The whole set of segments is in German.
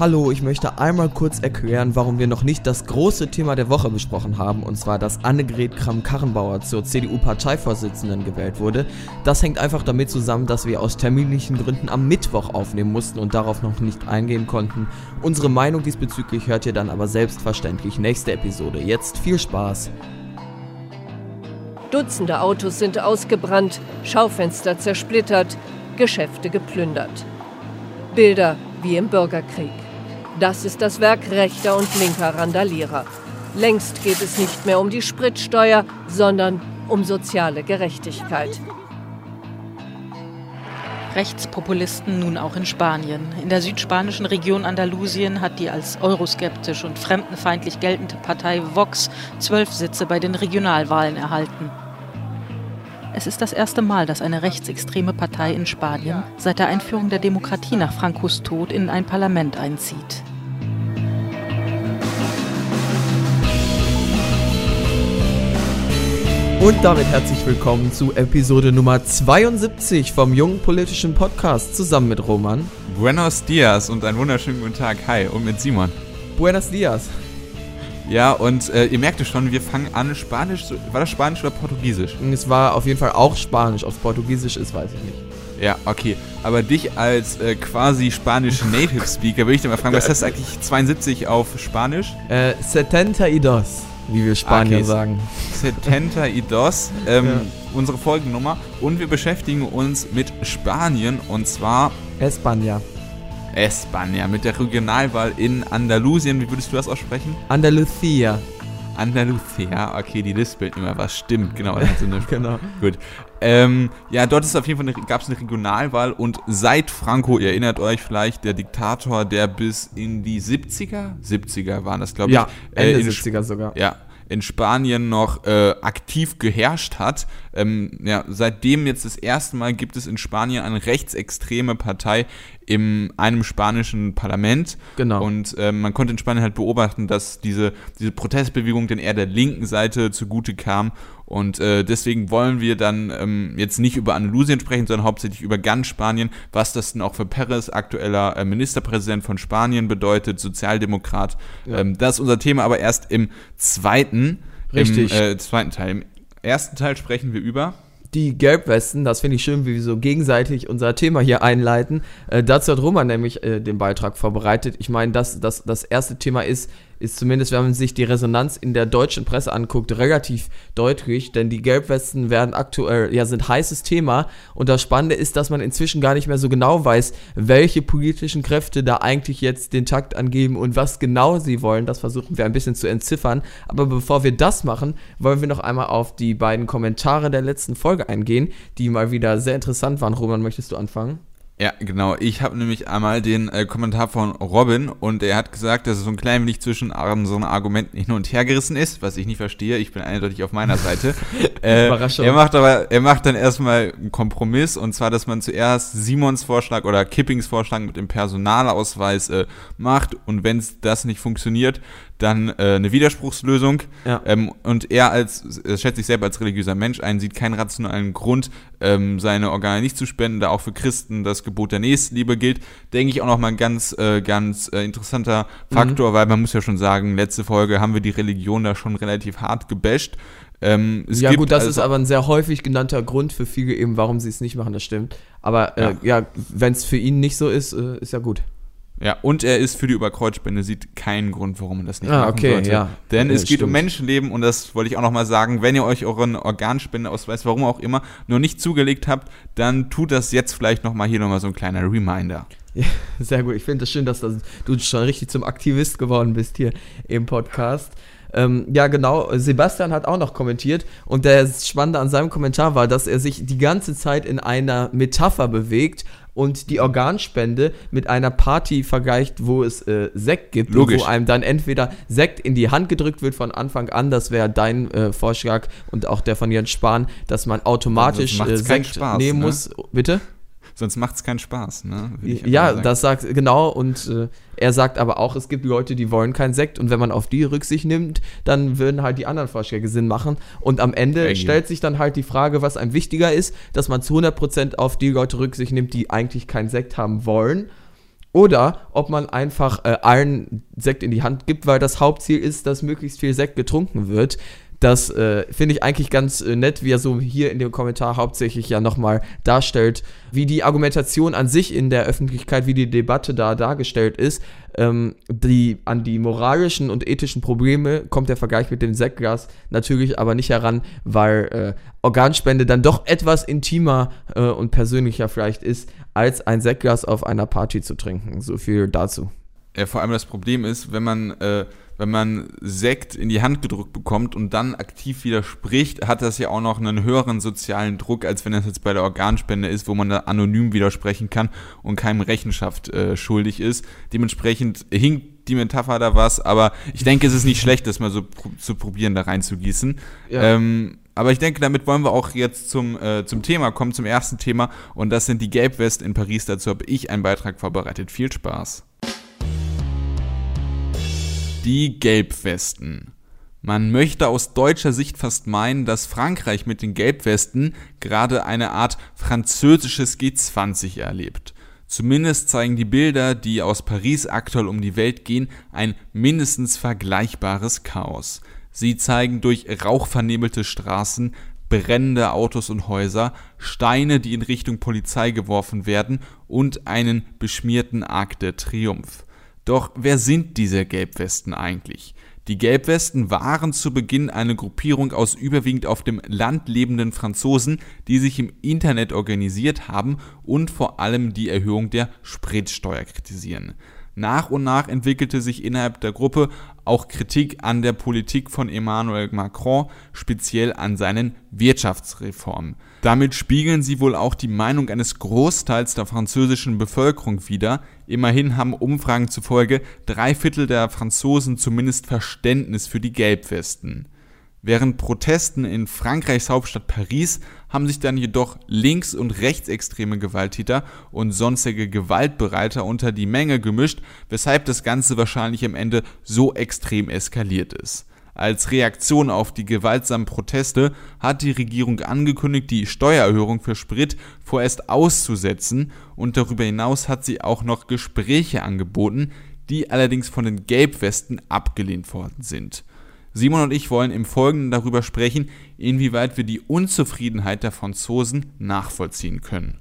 Hallo, ich möchte einmal kurz erklären, warum wir noch nicht das große Thema der Woche besprochen haben, und zwar, dass Annegret Kramp-Karrenbauer zur CDU-Parteivorsitzenden gewählt wurde. Das hängt einfach damit zusammen, dass wir aus terminlichen Gründen am Mittwoch aufnehmen mussten und darauf noch nicht eingehen konnten. Unsere Meinung diesbezüglich hört ihr dann aber selbstverständlich nächste Episode. Jetzt viel Spaß! Dutzende Autos sind ausgebrannt, Schaufenster zersplittert, Geschäfte geplündert. Bilder wie im Bürgerkrieg. Das ist das Werk rechter und linker Randalierer. Längst geht es nicht mehr um die Spritsteuer, sondern um soziale Gerechtigkeit. Rechtspopulisten nun auch in Spanien. In der südspanischen Region Andalusien hat die als euroskeptisch und fremdenfeindlich geltende Partei Vox zwölf Sitze bei den Regionalwahlen erhalten. Es ist das erste Mal, dass eine rechtsextreme Partei in Spanien seit der Einführung der Demokratie nach Francos Tod in ein Parlament einzieht. Und damit herzlich willkommen zu Episode Nummer 72 vom Jungen Politischen Podcast zusammen mit Roman. Buenos Dias und einen wunderschönen guten Tag. Hi und mit Simon. Buenos Dias. Ja, und äh, ihr merkt es schon, wir fangen an Spanisch. War das Spanisch oder Portugiesisch? Es war auf jeden Fall auch Spanisch. Ob es Portugiesisch ist, weiß ich nicht. Ja, okay. Aber dich als äh, quasi Spanisch Native Speaker würde ich dir mal fragen, was heißt eigentlich 72 auf Spanisch? Äh, setenta y dos, wie wir Spanier Okay. sagen. Setenta y dos, ähm, Ja. unsere Folgennummer. Und wir beschäftigen uns mit Spanien und zwar España. España, mit der Regionalwahl in Andalusien. Wie würdest du das aussprechen? Andalucía. Andalusia, okay, die lispeln immer was. Stimmt, genau. Genau. Gut. Ähm, ja, dort ist auf jeden Fall eine, gab es eine Regionalwahl und seit Franco, ihr erinnert euch vielleicht, der Diktator, der bis in die 70er, 70er waren das, glaube ich, Ja, Ende in, 70er sogar. ja, in Spanien noch äh, aktiv geherrscht hat. Ähm, ja, seitdem jetzt das erste Mal gibt es in Spanien eine rechtsextreme Partei in einem spanischen Parlament. Genau. Und ähm, man konnte in Spanien halt beobachten, dass diese, diese Protestbewegung dann eher der linken Seite zugute kam. Und äh, deswegen wollen wir dann ähm, jetzt nicht über Andalusien sprechen, sondern hauptsächlich über ganz Spanien, was das denn auch für Perez, aktueller äh, Ministerpräsident von Spanien, bedeutet, Sozialdemokrat. Ja. Ähm, das ist unser Thema, aber erst im zweiten, Richtig. Im, äh, zweiten Teil. Im ersten Teil sprechen wir über. Die Gelbwesten, das finde ich schön, wie wir so gegenseitig unser Thema hier einleiten. Äh, dazu hat Roman nämlich äh, den Beitrag vorbereitet. Ich meine, das, das, das erste Thema ist, ist zumindest, wenn man sich die Resonanz in der deutschen Presse anguckt, relativ deutlich, denn die Gelbwesten werden aktuell, ja, sind heißes Thema. Und das Spannende ist, dass man inzwischen gar nicht mehr so genau weiß, welche politischen Kräfte da eigentlich jetzt den Takt angeben und was genau sie wollen. Das versuchen wir ein bisschen zu entziffern. Aber bevor wir das machen, wollen wir noch einmal auf die beiden Kommentare der letzten Folge eingehen, die mal wieder sehr interessant waren. Roman, möchtest du anfangen? Ja, genau. Ich habe nämlich einmal den äh, Kommentar von Robin und er hat gesagt, dass er so ein klein wenig zwischen so Argumenten hin und her gerissen ist, was ich nicht verstehe. Ich bin eindeutig auf meiner Seite. äh, Überraschung. Er macht aber, er macht dann erstmal einen Kompromiss und zwar, dass man zuerst Simons Vorschlag oder Kippings Vorschlag mit dem Personalausweis äh, macht und wenn das nicht funktioniert, dann äh, eine Widerspruchslösung. Ja. Ähm, und er als, er schätzt sich selber als religiöser Mensch ein, sieht keinen rationalen Grund, ähm, seine Organe nicht zu spenden, da auch für Christen das Gebot der Nächstenliebe gilt. Denke ich auch nochmal ein ganz, äh, ganz äh, interessanter Faktor, weil man muss ja schon sagen, letzte Folge haben wir die Religion da schon relativ hart gebasht. Ähm, ja gut, das also- ist aber ein sehr häufig genannter Grund für viele eben, warum sie es nicht machen, das stimmt. Aber äh, ja, wenn es für ihn nicht so ist, äh, ist ja gut. Ja, und er ist für die Überkreuzspende, sieht keinen Grund, warum man das nicht Ah, machen okay, sollte. ja. Denn Ja, es geht um stimmt. Menschenleben und das wollte ich auch nochmal sagen, wenn ihr euch euren Organspendeausweis, warum auch immer, noch nicht zugelegt habt, dann tut das jetzt vielleicht nochmal hier nochmal so ein kleiner Reminder. Ja, sehr gut. Ich finde es das schön, dass das, du schon richtig zum Aktivist geworden bist hier im Podcast. Ähm, ja, genau. Sebastian hat auch noch kommentiert und das Spannende an seinem Kommentar war, dass er sich die ganze Zeit in einer Metapher bewegt und die Organspende mit einer Party vergleicht, wo es äh, Sekt gibt, und wo einem dann entweder Sekt in die Hand gedrückt wird von Anfang an, das wäre dein äh, Vorschlag und auch der von Jens Spahn, dass man automatisch macht's äh, Sekt Spaß, nehmen ne? muss. Bitte? Sonst macht es keinen Spaß, ne? Ja, das sagt genau und äh, er sagt aber auch, es gibt Leute, die wollen keinen Sekt und wenn man auf die Rücksicht nimmt, dann würden halt die anderen Vorschläge Sinn machen und am Ende Ey. stellt sich dann halt die Frage, was einem wichtiger ist, dass man zu 100% auf die Leute Rücksicht nimmt, die eigentlich keinen Sekt haben wollen oder ob man einfach äh, allen Sekt in die Hand gibt, weil das Hauptziel ist, dass möglichst viel Sekt getrunken wird. Das äh, finde ich eigentlich ganz äh, nett, wie er so hier in dem Kommentar hauptsächlich ja nochmal darstellt, wie die Argumentation an sich in der Öffentlichkeit, wie die Debatte da dargestellt ist. Ähm, die, an die moralischen und ethischen Probleme kommt der Vergleich mit dem Sektglas natürlich aber nicht heran, weil äh, Organspende dann doch etwas intimer äh, und persönlicher vielleicht ist, als ein Sektglas auf einer Party zu trinken. So viel dazu. Ja, vor allem das Problem ist, wenn man äh, wenn man Sekt in die Hand gedrückt bekommt und dann aktiv widerspricht, hat das ja auch noch einen höheren sozialen Druck, als wenn das jetzt bei der Organspende ist, wo man da anonym widersprechen kann und keinem Rechenschaft äh, schuldig ist. Dementsprechend hinkt die Metapher da was, aber ich denke, es ist nicht schlecht, das mal so pr zu probieren, da reinzugießen. Ja. Ähm, aber ich denke, damit wollen wir auch jetzt zum, äh, zum Thema kommen, zum ersten Thema. Und das sind die Gelbwesten in Paris. Dazu habe ich einen Beitrag vorbereitet. Viel Spaß. Die Gelbwesten. Man möchte aus deutscher Sicht fast meinen, dass Frankreich mit den Gelbwesten gerade eine Art französisches G20 erlebt. Zumindest zeigen die Bilder, die aus Paris aktuell um die Welt gehen, ein mindestens vergleichbares Chaos. Sie zeigen durch rauchvernebelte Straßen, brennende Autos und Häuser, Steine, die in Richtung Polizei geworfen werden und einen beschmierten Arc de Triomphe. Doch wer sind diese Gelbwesten eigentlich? Die Gelbwesten waren zu Beginn eine Gruppierung aus überwiegend auf dem Land lebenden Franzosen, die sich im Internet organisiert haben und vor allem die Erhöhung der Spritsteuer kritisieren. Nach und nach entwickelte sich innerhalb der Gruppe auch Kritik an der Politik von Emmanuel Macron, speziell an seinen Wirtschaftsreformen. Damit spiegeln sie wohl auch die Meinung eines Großteils der französischen Bevölkerung wider. Immerhin haben Umfragen zufolge drei Viertel der Franzosen zumindest Verständnis für die Gelbwesten. Während Protesten in Frankreichs Hauptstadt Paris haben sich dann jedoch links- und rechtsextreme Gewalttäter und sonstige Gewaltbereiter unter die Menge gemischt, weshalb das Ganze wahrscheinlich am Ende so extrem eskaliert ist. Als Reaktion auf die gewaltsamen Proteste hat die Regierung angekündigt, die Steuererhöhung für Sprit vorerst auszusetzen und darüber hinaus hat sie auch noch Gespräche angeboten, die allerdings von den Gelbwesten abgelehnt worden sind. Simon und ich wollen im Folgenden darüber sprechen, inwieweit wir die Unzufriedenheit der Franzosen nachvollziehen können.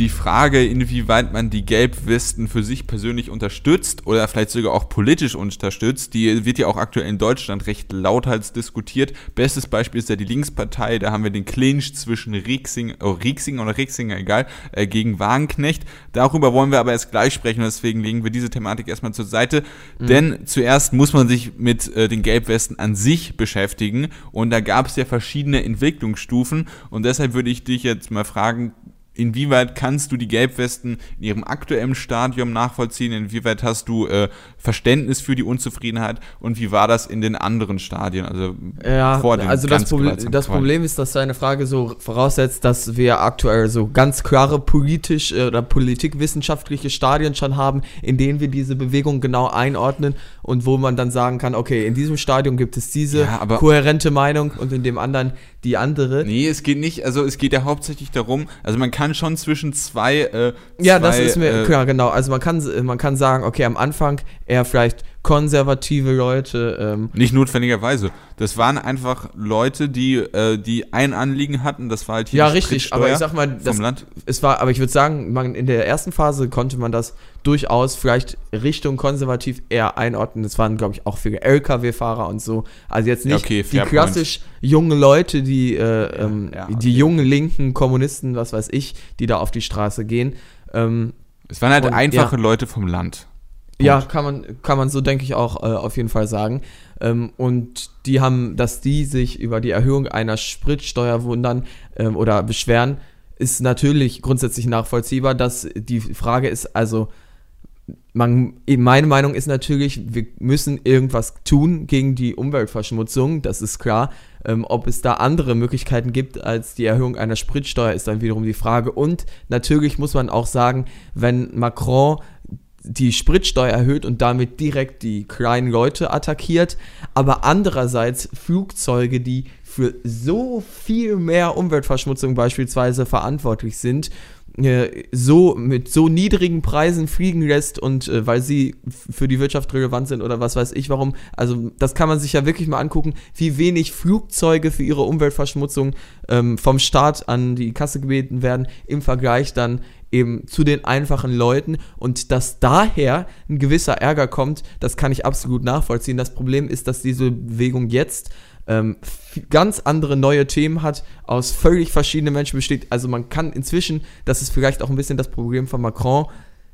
Die Frage, inwieweit man die Gelbwesten für sich persönlich unterstützt oder vielleicht sogar auch politisch unterstützt, die wird ja auch aktuell in Deutschland recht lauthals diskutiert. Bestes Beispiel ist ja die Linkspartei, da haben wir den Clinch zwischen Rieksing, oh, Rieksing oder Rieksinger, egal, äh, gegen Wagenknecht. Darüber wollen wir aber erst gleich sprechen und deswegen legen wir diese Thematik erstmal zur Seite. Mhm. Denn zuerst muss man sich mit äh, den Gelbwesten an sich beschäftigen und da gab es ja verschiedene Entwicklungsstufen und deshalb würde ich dich jetzt mal fragen, inwieweit kannst du die Gelbwesten in ihrem aktuellen Stadium nachvollziehen? Inwieweit hast du äh, Verständnis für die Unzufriedenheit? Und wie war das in den anderen Stadien? Also ja, vor dem also das, Proble das Problem ist, dass deine Frage so voraussetzt, dass wir aktuell so ganz klare politisch äh, oder politikwissenschaftliche Stadien schon haben, in denen wir diese Bewegung genau einordnen und wo man dann sagen kann, okay, in diesem Stadium gibt es diese ja, kohärente Meinung und in dem anderen die andere. Nee, es geht nicht, also es geht ja hauptsächlich darum, also man kann schon zwischen zwei. Äh, ja, das ist mir äh, klar, genau. Also man kann, man kann sagen, okay, am Anfang eher vielleicht konservative Leute. Ähm. Nicht notwendigerweise. Das waren einfach Leute, die, äh, die ein Anliegen hatten, das war halt hier Ja, richtig, aber ich sag mal, das, Land. es war, aber ich würde sagen, man, in der ersten Phase konnte man das durchaus vielleicht Richtung konservativ eher einordnen. Das waren, glaube ich, auch viele LKW-Fahrer und so. Also jetzt nicht okay, die klassisch jungen Leute, die, äh, ähm, ja, okay. die jungen linken Kommunisten, was weiß ich, die da auf die Straße gehen. Ähm, es waren halt und, einfache ja. Leute vom Land. Punkt. Ja, kann man, kann man so, denke ich, auch äh, auf jeden Fall sagen. Ähm, und die haben, dass die sich über die Erhöhung einer Spritsteuer wundern ähm, oder beschweren, ist natürlich grundsätzlich nachvollziehbar. Dass die Frage ist also, man, meine Meinung ist natürlich, wir müssen irgendwas tun gegen die Umweltverschmutzung, das ist klar. Ähm, ob es da andere Möglichkeiten gibt als die Erhöhung einer Spritsteuer, ist dann wiederum die Frage. Und natürlich muss man auch sagen, wenn Macron die Spritsteuer erhöht und damit direkt die kleinen Leute attackiert, aber andererseits Flugzeuge, die für so viel mehr Umweltverschmutzung beispielsweise verantwortlich sind, äh, so mit so niedrigen Preisen fliegen lässt und äh, weil sie für die Wirtschaft relevant sind oder was weiß ich warum. Also das kann man sich ja wirklich mal angucken, wie wenig Flugzeuge für ihre Umweltverschmutzung ähm, vom Staat an die Kasse gebeten werden im Vergleich dann eben zu den einfachen Leuten und dass daher ein gewisser Ärger kommt, das kann ich absolut nachvollziehen. Das Problem ist, dass diese Bewegung jetzt ähm, ganz andere neue Themen hat, aus völlig verschiedenen Menschen besteht. Also man kann inzwischen, das ist vielleicht auch ein bisschen das Problem von Macron,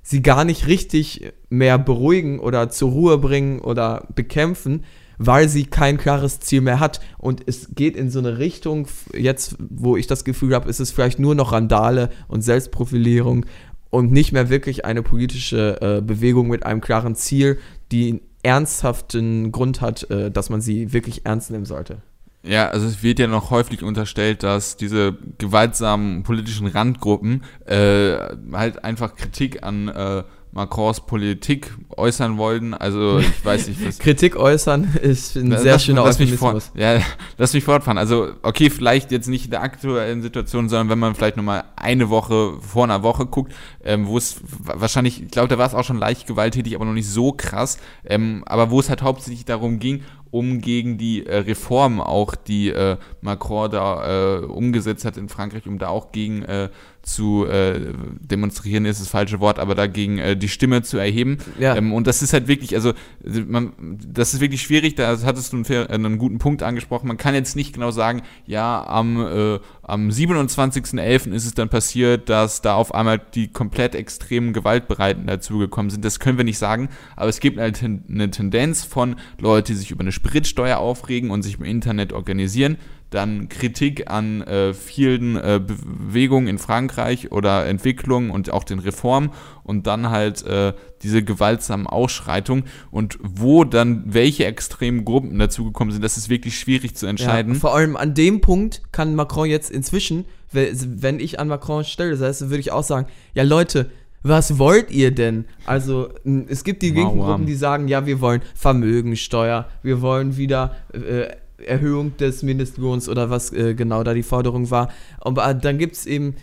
sie gar nicht richtig mehr beruhigen oder zur Ruhe bringen oder bekämpfen, weil sie kein klares Ziel mehr hat. Und es geht in so eine Richtung, jetzt wo ich das Gefühl habe, ist es vielleicht nur noch Randale und Selbstprofilierung und nicht mehr wirklich eine politische äh, Bewegung mit einem klaren Ziel, die ernsthaften Grund hat, äh, dass man sie wirklich ernst nehmen sollte. Ja, also es wird ja noch häufig unterstellt, dass diese gewaltsamen politischen Randgruppen äh, halt einfach Kritik an äh, Macrons Politik äußern wollten. Also ich weiß nicht, was. Kritik äußern ist ein sehr lass, schöner lass mich vor, Ja, lass mich fortfahren. Also, okay, vielleicht jetzt nicht in der aktuellen Situation, sondern wenn man vielleicht nochmal eine Woche vor einer Woche guckt, ähm, wo es wahrscheinlich, ich glaube, da war es auch schon leicht gewalttätig, aber noch nicht so krass. Ähm, aber wo es halt hauptsächlich darum ging, um gegen die äh, Reformen auch, die äh, Macron da äh, umgesetzt hat in Frankreich, um da auch gegen äh, zu äh, demonstrieren ist das falsche Wort, aber dagegen äh, die Stimme zu erheben. Ja. Ähm, und das ist halt wirklich, also man, das ist wirklich schwierig, da hattest du einen, äh, einen, guten Punkt angesprochen. Man kann jetzt nicht genau sagen, ja, am, äh, am 27.11. ist es dann passiert, dass da auf einmal die komplett extremen Gewaltbereiten dazugekommen sind. Das können wir nicht sagen, aber es gibt eine, eine Tendenz von Leuten, die sich über eine Spritsteuer aufregen und sich im Internet organisieren dann Kritik an äh, vielen äh, Bewegungen in Frankreich oder Entwicklungen und auch den Reformen und dann halt äh, diese gewaltsamen Ausschreitungen und wo dann welche extremen Gruppen dazugekommen sind, das ist wirklich schwierig zu entscheiden. Ja, vor allem an dem Punkt kann Macron jetzt inzwischen, wenn ich an Macron stelle, das heißt, würde ich auch sagen, ja Leute, was wollt ihr denn? Also, es gibt die linken Gruppen, die sagen, ja, wir wollen Vermögensteuer, wir wollen wieder äh, Erhöhung des Mindestlohns oder was äh, genau da die Forderung war. Aber dann gibt es eben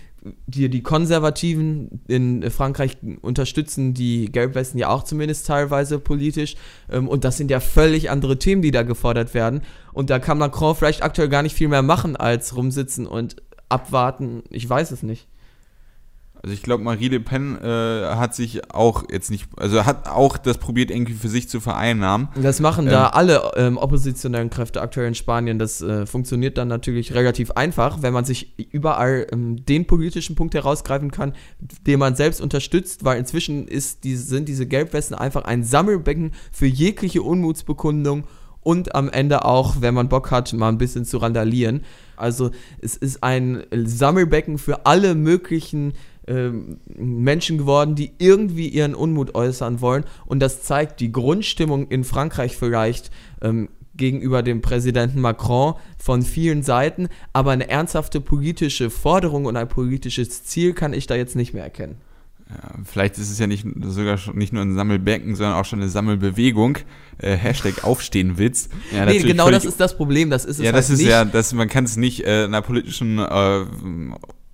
die, die Konservativen in Frankreich unterstützen die Gelbwesten ja auch zumindest teilweise politisch. Ähm, und das sind ja völlig andere Themen, die da gefordert werden. Und da kann Macron vielleicht aktuell gar nicht viel mehr machen, als rumsitzen und abwarten. Ich weiß es nicht. Also ich glaube, Marie Le Pen äh, hat sich auch jetzt nicht, also hat auch das probiert irgendwie für sich zu vereinnahmen. Das machen ähm, da alle ähm, oppositionellen Kräfte aktuell in Spanien. Das äh, funktioniert dann natürlich relativ einfach, wenn man sich überall ähm, den politischen Punkt herausgreifen kann, den man selbst unterstützt, weil inzwischen ist die, sind diese Gelbwesten einfach ein Sammelbecken für jegliche Unmutsbekundung und am Ende auch, wenn man Bock hat, mal ein bisschen zu randalieren. Also es ist ein Sammelbecken für alle möglichen Menschen geworden, die irgendwie ihren Unmut äußern wollen. Und das zeigt die Grundstimmung in Frankreich vielleicht ähm, gegenüber dem Präsidenten Macron von vielen Seiten. Aber eine ernsthafte politische Forderung und ein politisches Ziel kann ich da jetzt nicht mehr erkennen. Ja, vielleicht ist es ja nicht sogar schon, nicht nur ein Sammelbecken, sondern auch schon eine Sammelbewegung. Äh, Hashtag Aufstehenwitz. Ja, nee, genau das ist das Problem. Das ist es ja, das halt ist nicht. ja, das, man kann es nicht äh, einer politischen äh,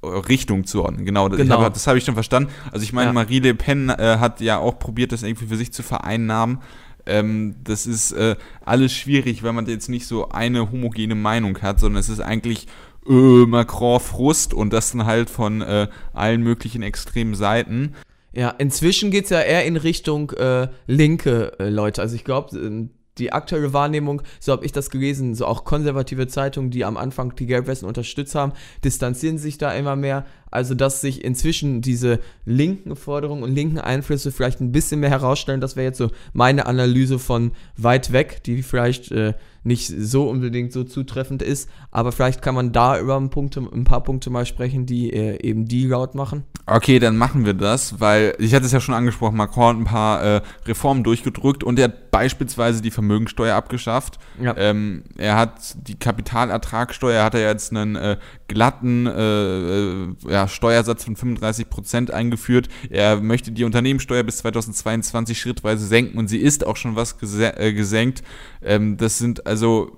Richtung zuordnen. Genau, genau. Hab, das habe ich schon verstanden. Also ich meine, ja. Marie Le Pen äh, hat ja auch probiert, das irgendwie für sich zu vereinnahmen. Ähm, das ist äh, alles schwierig, wenn man jetzt nicht so eine homogene Meinung hat, sondern es ist eigentlich äh, Macron-Frust und das dann halt von äh, allen möglichen extremen Seiten. Ja, inzwischen geht es ja eher in Richtung äh, linke äh, Leute. Also ich glaube, die aktuelle Wahrnehmung, so habe ich das gelesen, so auch konservative Zeitungen, die am Anfang die Gelbwesten unterstützt haben, distanzieren sich da immer mehr. Also, dass sich inzwischen diese linken Forderungen und linken Einflüsse vielleicht ein bisschen mehr herausstellen, das wäre jetzt so meine Analyse von weit weg, die vielleicht äh, nicht so unbedingt so zutreffend ist, aber vielleicht kann man da über ein, Punkte, ein paar Punkte mal sprechen, die äh, eben die laut machen. Okay, dann machen wir das, weil ich hatte es ja schon angesprochen, Macron hat ein paar äh, Reformen durchgedrückt und er hat beispielsweise die Vermögensteuer abgeschafft. Ja. Ähm, er hat die Kapitalertragssteuer, hat er jetzt einen äh, glatten äh, äh, ja, Steuersatz von 35 Prozent eingeführt. Er möchte die Unternehmenssteuer bis 2022 schrittweise senken und sie ist auch schon was äh, gesenkt. Ähm, das sind also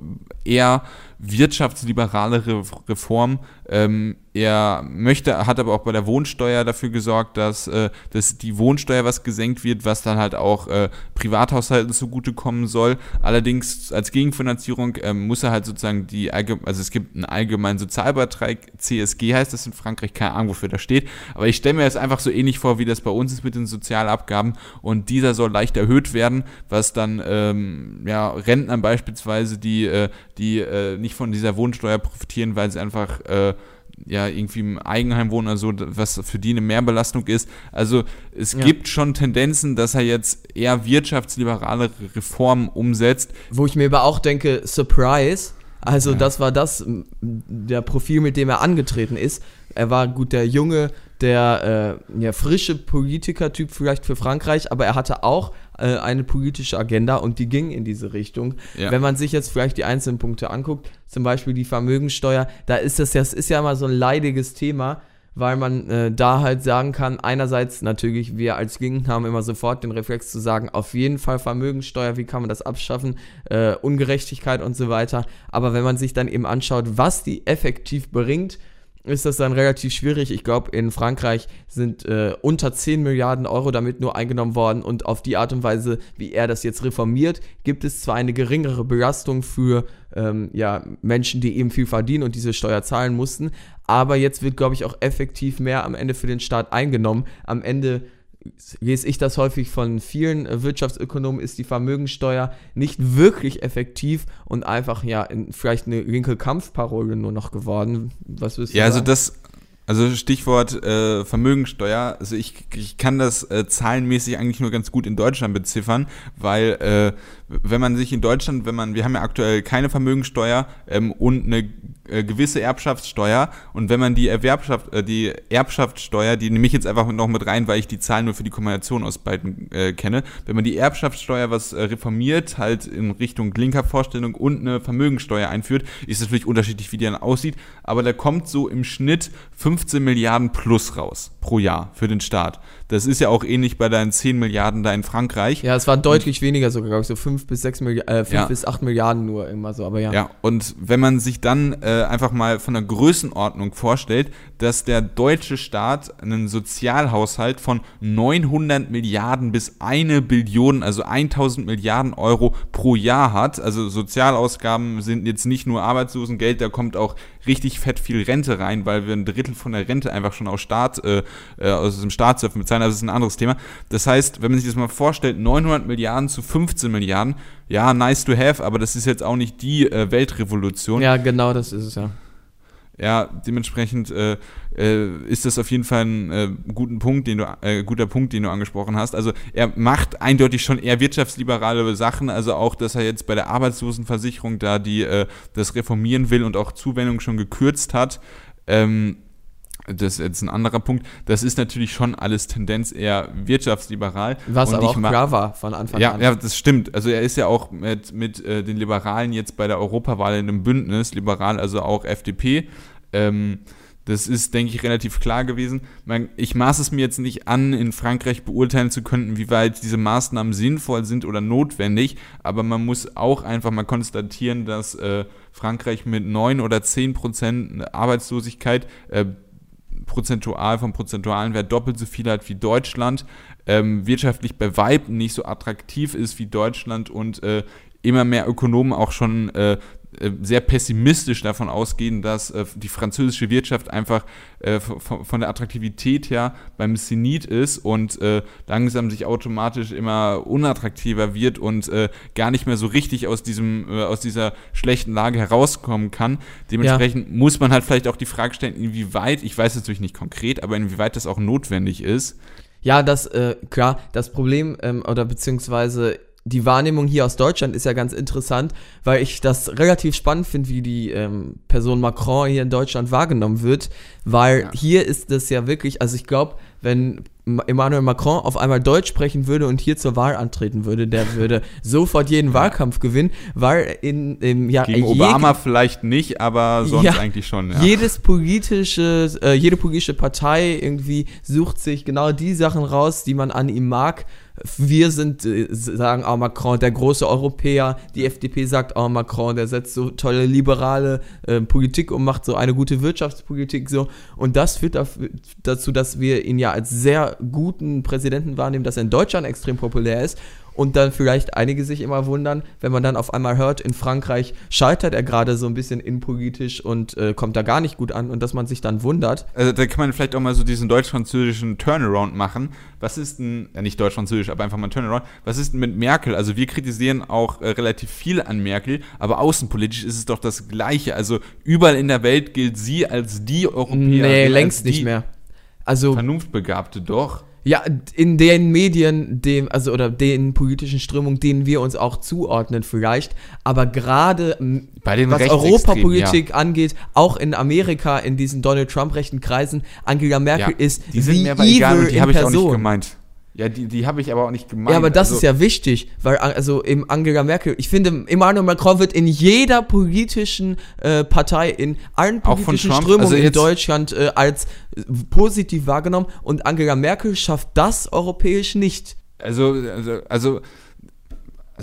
eher wirtschaftsliberalere Reform. Ähm, er möchte, hat aber auch bei der Wohnsteuer dafür gesorgt, dass, äh, dass die Wohnsteuer was gesenkt wird, was dann halt auch äh, Privathaushalten zugutekommen soll. Allerdings als Gegenfinanzierung äh, muss er halt sozusagen die, also es gibt einen allgemeinen Sozialbeitrag, CSG heißt das in Frankreich, keine Ahnung, wofür das steht, aber ich stelle mir das einfach so ähnlich vor, wie das bei uns ist mit den Sozialabgaben und dieser soll leicht erhöht werden, was dann ähm, ja, Rentnern beispielsweise, die, äh, die äh, nicht von dieser Wohnsteuer profitieren, weil sie einfach äh, ja, irgendwie im Eigenheim wohnen oder so, was für die eine Mehrbelastung ist. Also es ja. gibt schon Tendenzen, dass er jetzt eher wirtschaftsliberale Reformen umsetzt. Wo ich mir aber auch denke, Surprise. Also ja. das war das, der Profil, mit dem er angetreten ist. Er war gut der junge, der äh, ja, frische Politikertyp vielleicht für Frankreich, aber er hatte auch äh, eine politische Agenda und die ging in diese Richtung. Ja. Wenn man sich jetzt vielleicht die einzelnen Punkte anguckt, zum Beispiel die Vermögensteuer, da ist das ja, das ist ja immer so ein leidiges Thema, weil man äh, da halt sagen kann, einerseits natürlich, wir als Linken haben immer sofort den Reflex zu sagen, auf jeden Fall Vermögensteuer, wie kann man das abschaffen, äh, Ungerechtigkeit und so weiter. Aber wenn man sich dann eben anschaut, was die effektiv bringt, ist das dann relativ schwierig. Ich glaube, in Frankreich sind äh, unter 10 Milliarden Euro damit nur eingenommen worden und auf die Art und Weise, wie er das jetzt reformiert, gibt es zwar eine geringere Belastung für ähm, ja, Menschen, die eben viel verdienen und diese Steuer zahlen mussten, aber jetzt wird, glaube ich, auch effektiv mehr am Ende für den Staat eingenommen. Am Ende lese ich das häufig von vielen Wirtschaftsökonomen, ist die Vermögensteuer nicht wirklich effektiv und einfach ja in, vielleicht eine linke Kampfparole nur noch geworden. Was wirst Ja, also sagen? also das also Stichwort äh, Vermögensteuer, also ich, ich kann das äh, zahlenmäßig eigentlich nur ganz gut in Deutschland beziffern, weil äh, wenn man sich in Deutschland, wenn man, wir haben ja aktuell keine Vermögensteuer ähm, und eine äh, gewisse Erbschaftssteuer und wenn man die Erwerbschaft, äh, die Erbschaftssteuer, die nehme ich jetzt einfach noch mit rein, weil ich die Zahlen nur für die Kombination aus beiden äh, kenne, wenn man die Erbschaftssteuer was äh, reformiert, halt in Richtung linker Vorstellung und eine Vermögensteuer einführt, ist es natürlich unterschiedlich, wie die dann aussieht, aber da kommt so im Schnitt 15 Milliarden plus raus pro Jahr für den Staat. Das ist ja auch ähnlich bei deinen 10 Milliarden da in Frankreich. Ja, es waren deutlich und, weniger sogar, glaube ich, so 5 bis 6 Milliarden, äh, 5 ja. bis 8 Milliarden nur immer so, aber ja. Ja, und wenn man sich dann äh, einfach mal von der Größenordnung vorstellt, dass der deutsche Staat einen Sozialhaushalt von 900 Milliarden bis eine Billion, also 1000 Milliarden Euro pro Jahr hat. Also Sozialausgaben sind jetzt nicht nur Arbeitslosengeld, da kommt auch richtig fett viel Rente rein, weil wir ein Drittel von der Rente einfach schon aus Staat, äh, äh aus dem Staat bezahlen sein, das ist ein anderes Thema. Das heißt, wenn man sich das mal vorstellt, 900 Milliarden zu 15 Milliarden, ja, nice to have, aber das ist jetzt auch nicht die äh, Weltrevolution. Ja, genau, das ist es ja. Ja, dementsprechend äh, äh, ist das auf jeden Fall ein äh, guten Punkt, den du, äh, guter Punkt, den du angesprochen hast. Also er macht eindeutig schon eher wirtschaftsliberale Sachen, also auch, dass er jetzt bei der Arbeitslosenversicherung da die äh, das reformieren will und auch Zuwendung schon gekürzt hat. Ähm, das ist jetzt ein anderer Punkt. Das ist natürlich schon alles Tendenz eher wirtschaftsliberal. Was und aber auch klar war von Anfang ja, an. Ja, das stimmt. Also er ist ja auch mit, mit äh, den Liberalen jetzt bei der Europawahl in einem Bündnis, liberal, also auch FDP. Ähm, das ist, denke ich, relativ klar gewesen. Ich maß es mir jetzt nicht an, in Frankreich beurteilen zu können, wie weit diese Maßnahmen sinnvoll sind oder notwendig, aber man muss auch einfach mal konstatieren, dass äh, Frankreich mit 9 oder 10 Prozent Arbeitslosigkeit äh, prozentual vom prozentualen Wert doppelt so viel hat wie Deutschland, ähm, wirtschaftlich bei Weitem nicht so attraktiv ist wie Deutschland und äh, immer mehr Ökonomen auch schon äh, sehr pessimistisch davon ausgehen, dass äh, die französische Wirtschaft einfach äh, von, der Attraktivität her beim Zenit ist und äh, langsam sich automatisch immer unattraktiver wird und äh, gar nicht mehr so richtig aus diesem äh, aus dieser schlechten Lage herauskommen kann. Dementsprechend ja. muss man halt vielleicht auch die Frage stellen, inwieweit, ich weiß natürlich nicht konkret, aber inwieweit das auch notwendig ist. Ja, das klar. Das Problem ähm, oder beziehungsweise die Wahrnehmung hier aus Deutschland ist ja ganz interessant, weil ich das relativ spannend finde, wie die ähm, Person Macron hier in Deutschland wahrgenommen wird, weil ja. hier ist das ja wirklich, also ich glaube, wenn Emmanuel Macron auf einmal Deutsch sprechen würde und hier zur Wahl antreten würde, der würde sofort jeden Wahlkampf gewinnen, weil in, in ja Gegen Obama vielleicht nicht, aber sonst ja, eigentlich schon. Ja. Jedes politische, äh, jede politische Partei irgendwie sucht sich genau die Sachen raus, die man an ihm mag wir sind, äh, sagen, oh Macron, der große Europäer, die FDP sagt, oh Macron, der setzt so tolle liberale äh, Politik und macht so eine gute Wirtschaftspolitik so. Und das führt dazu, dass wir ihn ja als sehr guten Präsidenten wahrnehmen, dass er in Deutschland extrem populär ist und dann vielleicht einige sich immer wundern, wenn man dann auf einmal hört, in Frankreich scheitert er gerade so ein bisschen innenpolitisch und äh, kommt da gar nicht gut an und dass man sich dann wundert. Also da kann man vielleicht auch mal so diesen deutsch-französischen Turnaround machen. Was ist denn, ja nicht deutsch-französisch, aber einfach mal Turnaround, was ist denn mit Merkel? Also wir kritisieren auch äh, relativ viel an Merkel, aber außenpolitisch ist es doch das Gleiche. Also überall in der Welt gilt sie als die Europäerin. Nee, längst nicht mehr. Also Vernunftbegabte, doch. Ja, in den Medien, dem, also oder den politischen Strömungen, denen wir uns auch zuordnen, vielleicht, aber gerade was Europapolitik ja. angeht, auch in Amerika, in diesen Donald Trump-rechten Kreisen, Angela Merkel ja, ist die sind wie mir aber egal, die habe ich auch nicht gemeint. Ja, die, die habe ich aber auch nicht gemeint. Ja, aber das also, ist ja wichtig, weil also im Angela Merkel, ich finde, Emmanuel Macron wird in jeder politischen äh, Partei, in allen politischen Strömungen also in Deutschland äh, als äh, positiv wahrgenommen und Angela Merkel schafft das europäisch nicht. Also, also, also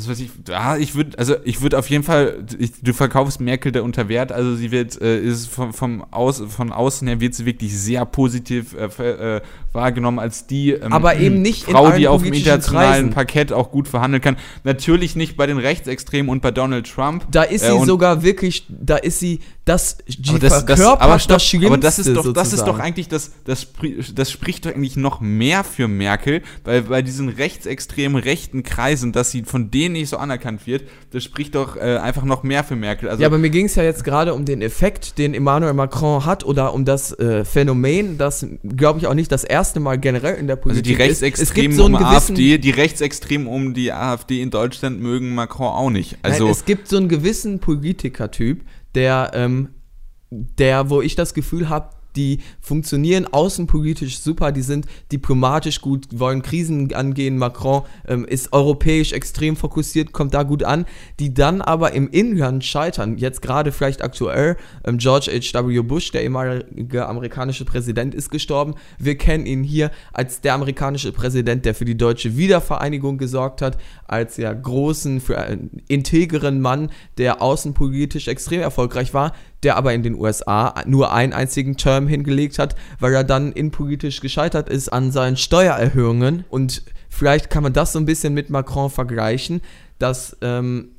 also ich, ja, ich würde, also ich würde auf jeden Fall, ich, du verkaufst Merkel da unter Wert, also sie wird, äh, ist vom, vom Aus, von außen her wird sie wirklich sehr positiv äh, äh, wahrgenommen als die ähm, aber eben nicht Frau, die auf dem internationalen Kreisen. Parkett auch gut verhandeln kann. Natürlich nicht bei den Rechtsextremen und bei Donald Trump. Da ist sie äh, sogar wirklich, da ist sie, das, die aber das, das, aber, stopp, das aber das ist doch, das ist doch eigentlich, das, das, das spricht doch eigentlich noch mehr für Merkel, weil bei diesen rechtsextremen rechten Kreisen, dass sie von denen nicht so anerkannt wird, das spricht doch äh, einfach noch mehr für Merkel. Also, ja, aber mir ging es ja jetzt gerade um den Effekt, den Emmanuel Macron hat oder um das äh, Phänomen, das, glaube ich, auch nicht das erste Mal generell in der Politik Also die Rechtsextremen so um AfD, die Rechtsextremen um die AfD in Deutschland mögen Macron auch nicht. Also Nein, es gibt so einen gewissen Politikertyp, der, ähm, der, wo ich das Gefühl habe, die funktionieren außenpolitisch super, die sind diplomatisch gut, wollen Krisen angehen. Macron ähm, ist europäisch extrem fokussiert, kommt da gut an, die dann aber im Inland scheitern. Jetzt gerade vielleicht aktuell, ähm, George H.W. Bush, der ehemalige amerikanische Präsident, ist gestorben. Wir kennen ihn hier als der amerikanische Präsident, der für die deutsche Wiedervereinigung gesorgt hat, als ja großen, für einen integeren Mann, der außenpolitisch extrem erfolgreich war der aber in den USA nur einen einzigen Term hingelegt hat, weil er dann innenpolitisch gescheitert ist an seinen Steuererhöhungen. Und vielleicht kann man das so ein bisschen mit Macron vergleichen, dass, ähm,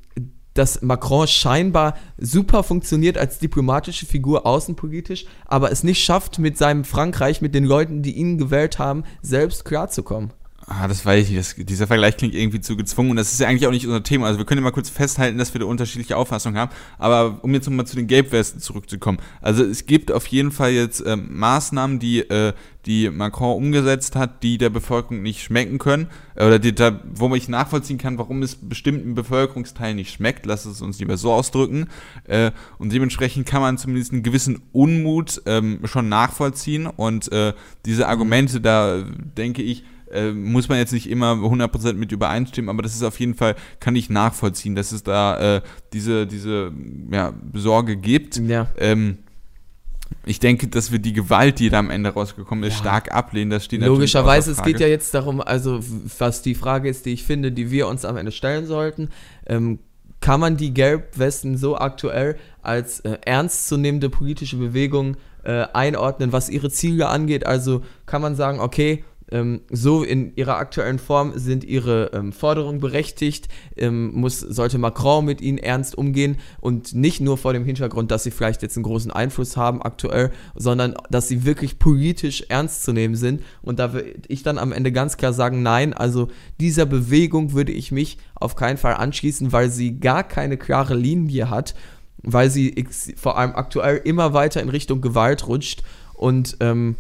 dass Macron scheinbar super funktioniert als diplomatische Figur außenpolitisch, aber es nicht schafft, mit seinem Frankreich, mit den Leuten, die ihn gewählt haben, selbst klarzukommen. Ah, das weiß ich nicht. Das, dieser Vergleich klingt irgendwie zu gezwungen und das ist ja eigentlich auch nicht unser Thema. Also wir können ja mal kurz festhalten, dass wir da unterschiedliche Auffassungen haben. Aber um jetzt nochmal zu den Gelbwesten zurückzukommen. Also es gibt auf jeden Fall jetzt äh, Maßnahmen, die, äh, die Macron umgesetzt hat, die der Bevölkerung nicht schmecken können. Äh, oder die, da, wo ich nachvollziehen kann, warum es bestimmten Bevölkerungsteilen nicht schmeckt. Lass es uns lieber so ausdrücken. Äh, und dementsprechend kann man zumindest einen gewissen Unmut ähm, schon nachvollziehen. Und äh, diese Argumente, da denke ich, äh, muss man jetzt nicht immer 100% mit übereinstimmen, aber das ist auf jeden Fall, kann ich nachvollziehen, dass es da äh, diese, diese ja, Sorge gibt. Ja. Ähm, ich denke, dass wir die Gewalt, die da am Ende rausgekommen ist, ja. stark ablehnen. Das steht Logischerweise, es geht ja jetzt darum, also was die Frage ist, die ich finde, die wir uns am Ende stellen sollten. Ähm, kann man die Gelbwesten so aktuell als äh, ernstzunehmende politische Bewegung äh, einordnen, was ihre Ziele angeht? Also kann man sagen, okay, ähm, so in ihrer aktuellen Form sind ihre ähm, Forderungen berechtigt, ähm, muss, sollte Macron mit ihnen ernst umgehen und nicht nur vor dem Hintergrund, dass sie vielleicht jetzt einen großen Einfluss haben aktuell, sondern dass sie wirklich politisch ernst zu nehmen sind. Und da würde ich dann am Ende ganz klar sagen, nein, also dieser Bewegung würde ich mich auf keinen Fall anschließen, weil sie gar keine klare Linie hat, weil sie vor allem aktuell immer weiter in Richtung Gewalt rutscht und ähm,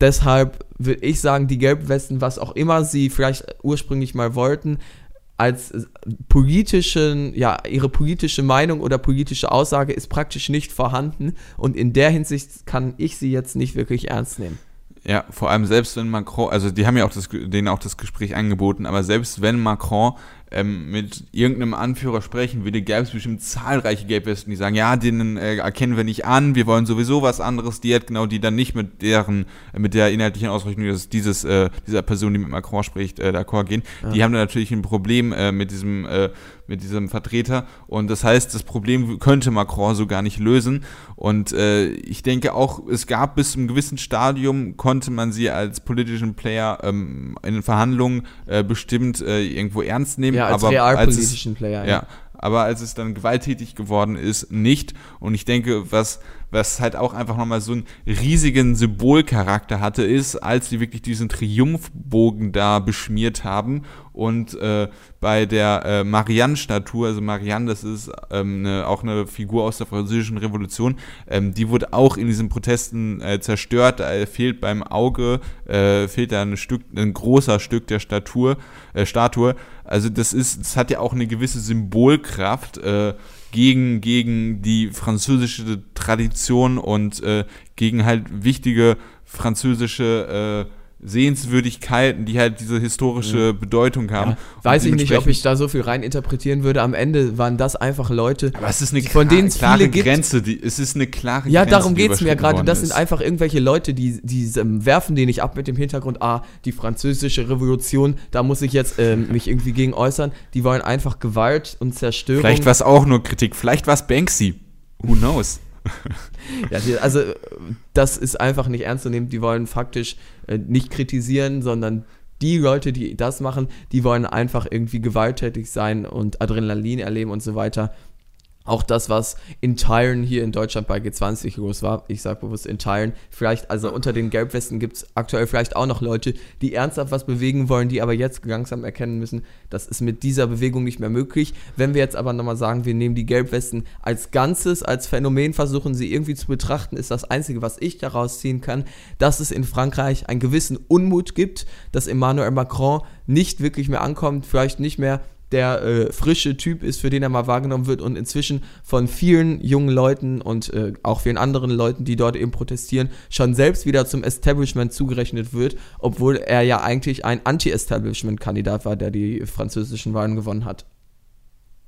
Deshalb würde ich sagen, die Gelbwesten, was auch immer sie vielleicht ursprünglich mal wollten, als politischen, ja, ihre politische Meinung oder politische Aussage ist praktisch nicht vorhanden und in der Hinsicht kann ich sie jetzt nicht wirklich ernst nehmen. Ja, vor allem selbst wenn Macron, also die haben ja auch das, denen auch das Gespräch angeboten, aber selbst wenn Macron ähm, mit irgendeinem Anführer sprechen würde, gäbe es bestimmt zahlreiche Gelbwesten, die sagen, ja, den äh, erkennen wir nicht an, wir wollen sowieso was anderes, die hat genau die dann nicht mit deren, äh, mit der inhaltlichen Ausrichtung dieses, dieses äh, dieser Person, die mit Macron spricht, äh, d'accord gehen. Ja. Die haben dann natürlich ein Problem äh, mit diesem äh, mit diesem Vertreter. Und das heißt, das Problem könnte Macron so gar nicht lösen. Und äh, ich denke auch, es gab bis zum gewissen Stadium, konnte man sie als politischen Player ähm, in den Verhandlungen äh, bestimmt äh, irgendwo ernst nehmen. Ja, als aber realpolitischen als es, Player. Ja. ja. Aber als es dann gewalttätig geworden ist, nicht. Und ich denke, was was halt auch einfach nochmal so einen riesigen Symbolcharakter hatte, ist, als sie wirklich diesen Triumphbogen da beschmiert haben und äh, bei der äh, Marianne-Statue, also Marianne, das ist ähm, eine, auch eine Figur aus der französischen Revolution, ähm, die wurde auch in diesen Protesten äh, zerstört, da fehlt beim Auge, äh, fehlt da ein Stück, ein großer Stück der Statue, äh, Statue. Also das ist, das hat ja auch eine gewisse Symbolkraft, äh, gegen, gegen die französische Tradition und äh, gegen halt wichtige französische äh, Sehenswürdigkeiten, die halt diese historische ja. Bedeutung haben. Ja. Weiß ich nicht, ob ich da so viel rein interpretieren würde. Am Ende waren das einfach Leute, Aber es ist eine von denen es klare viele Grenze. Die, es ist eine klare ja, Grenze. Ja, darum geht es mir gerade. Das sind einfach irgendwelche Leute, die, die werfen den nicht ab mit dem Hintergrund, ah, die französische Revolution, da muss ich jetzt ähm, mich irgendwie gegen äußern. Die wollen einfach Gewalt und Zerstörung. Vielleicht war es auch nur Kritik, vielleicht war es Banksy. Who knows? ja, also das ist einfach nicht ernst zu nehmen. Die wollen faktisch äh, nicht kritisieren, sondern die Leute, die das machen, die wollen einfach irgendwie gewalttätig sein und Adrenalin erleben und so weiter. Auch das, was in Teilen hier in Deutschland bei G20 los war, ich sage bewusst in Teilen, vielleicht, also unter den Gelbwesten gibt es aktuell vielleicht auch noch Leute, die ernsthaft was bewegen wollen, die aber jetzt langsam erkennen müssen, das ist mit dieser Bewegung nicht mehr möglich. Wenn wir jetzt aber nochmal sagen, wir nehmen die Gelbwesten als Ganzes, als Phänomen, versuchen sie irgendwie zu betrachten, ist das Einzige, was ich daraus ziehen kann, dass es in Frankreich einen gewissen Unmut gibt, dass Emmanuel Macron nicht wirklich mehr ankommt, vielleicht nicht mehr der äh, frische Typ ist, für den er mal wahrgenommen wird und inzwischen von vielen jungen Leuten und äh, auch vielen anderen Leuten, die dort eben protestieren, schon selbst wieder zum Establishment zugerechnet wird, obwohl er ja eigentlich ein Anti-Establishment-Kandidat war, der die französischen Wahlen gewonnen hat.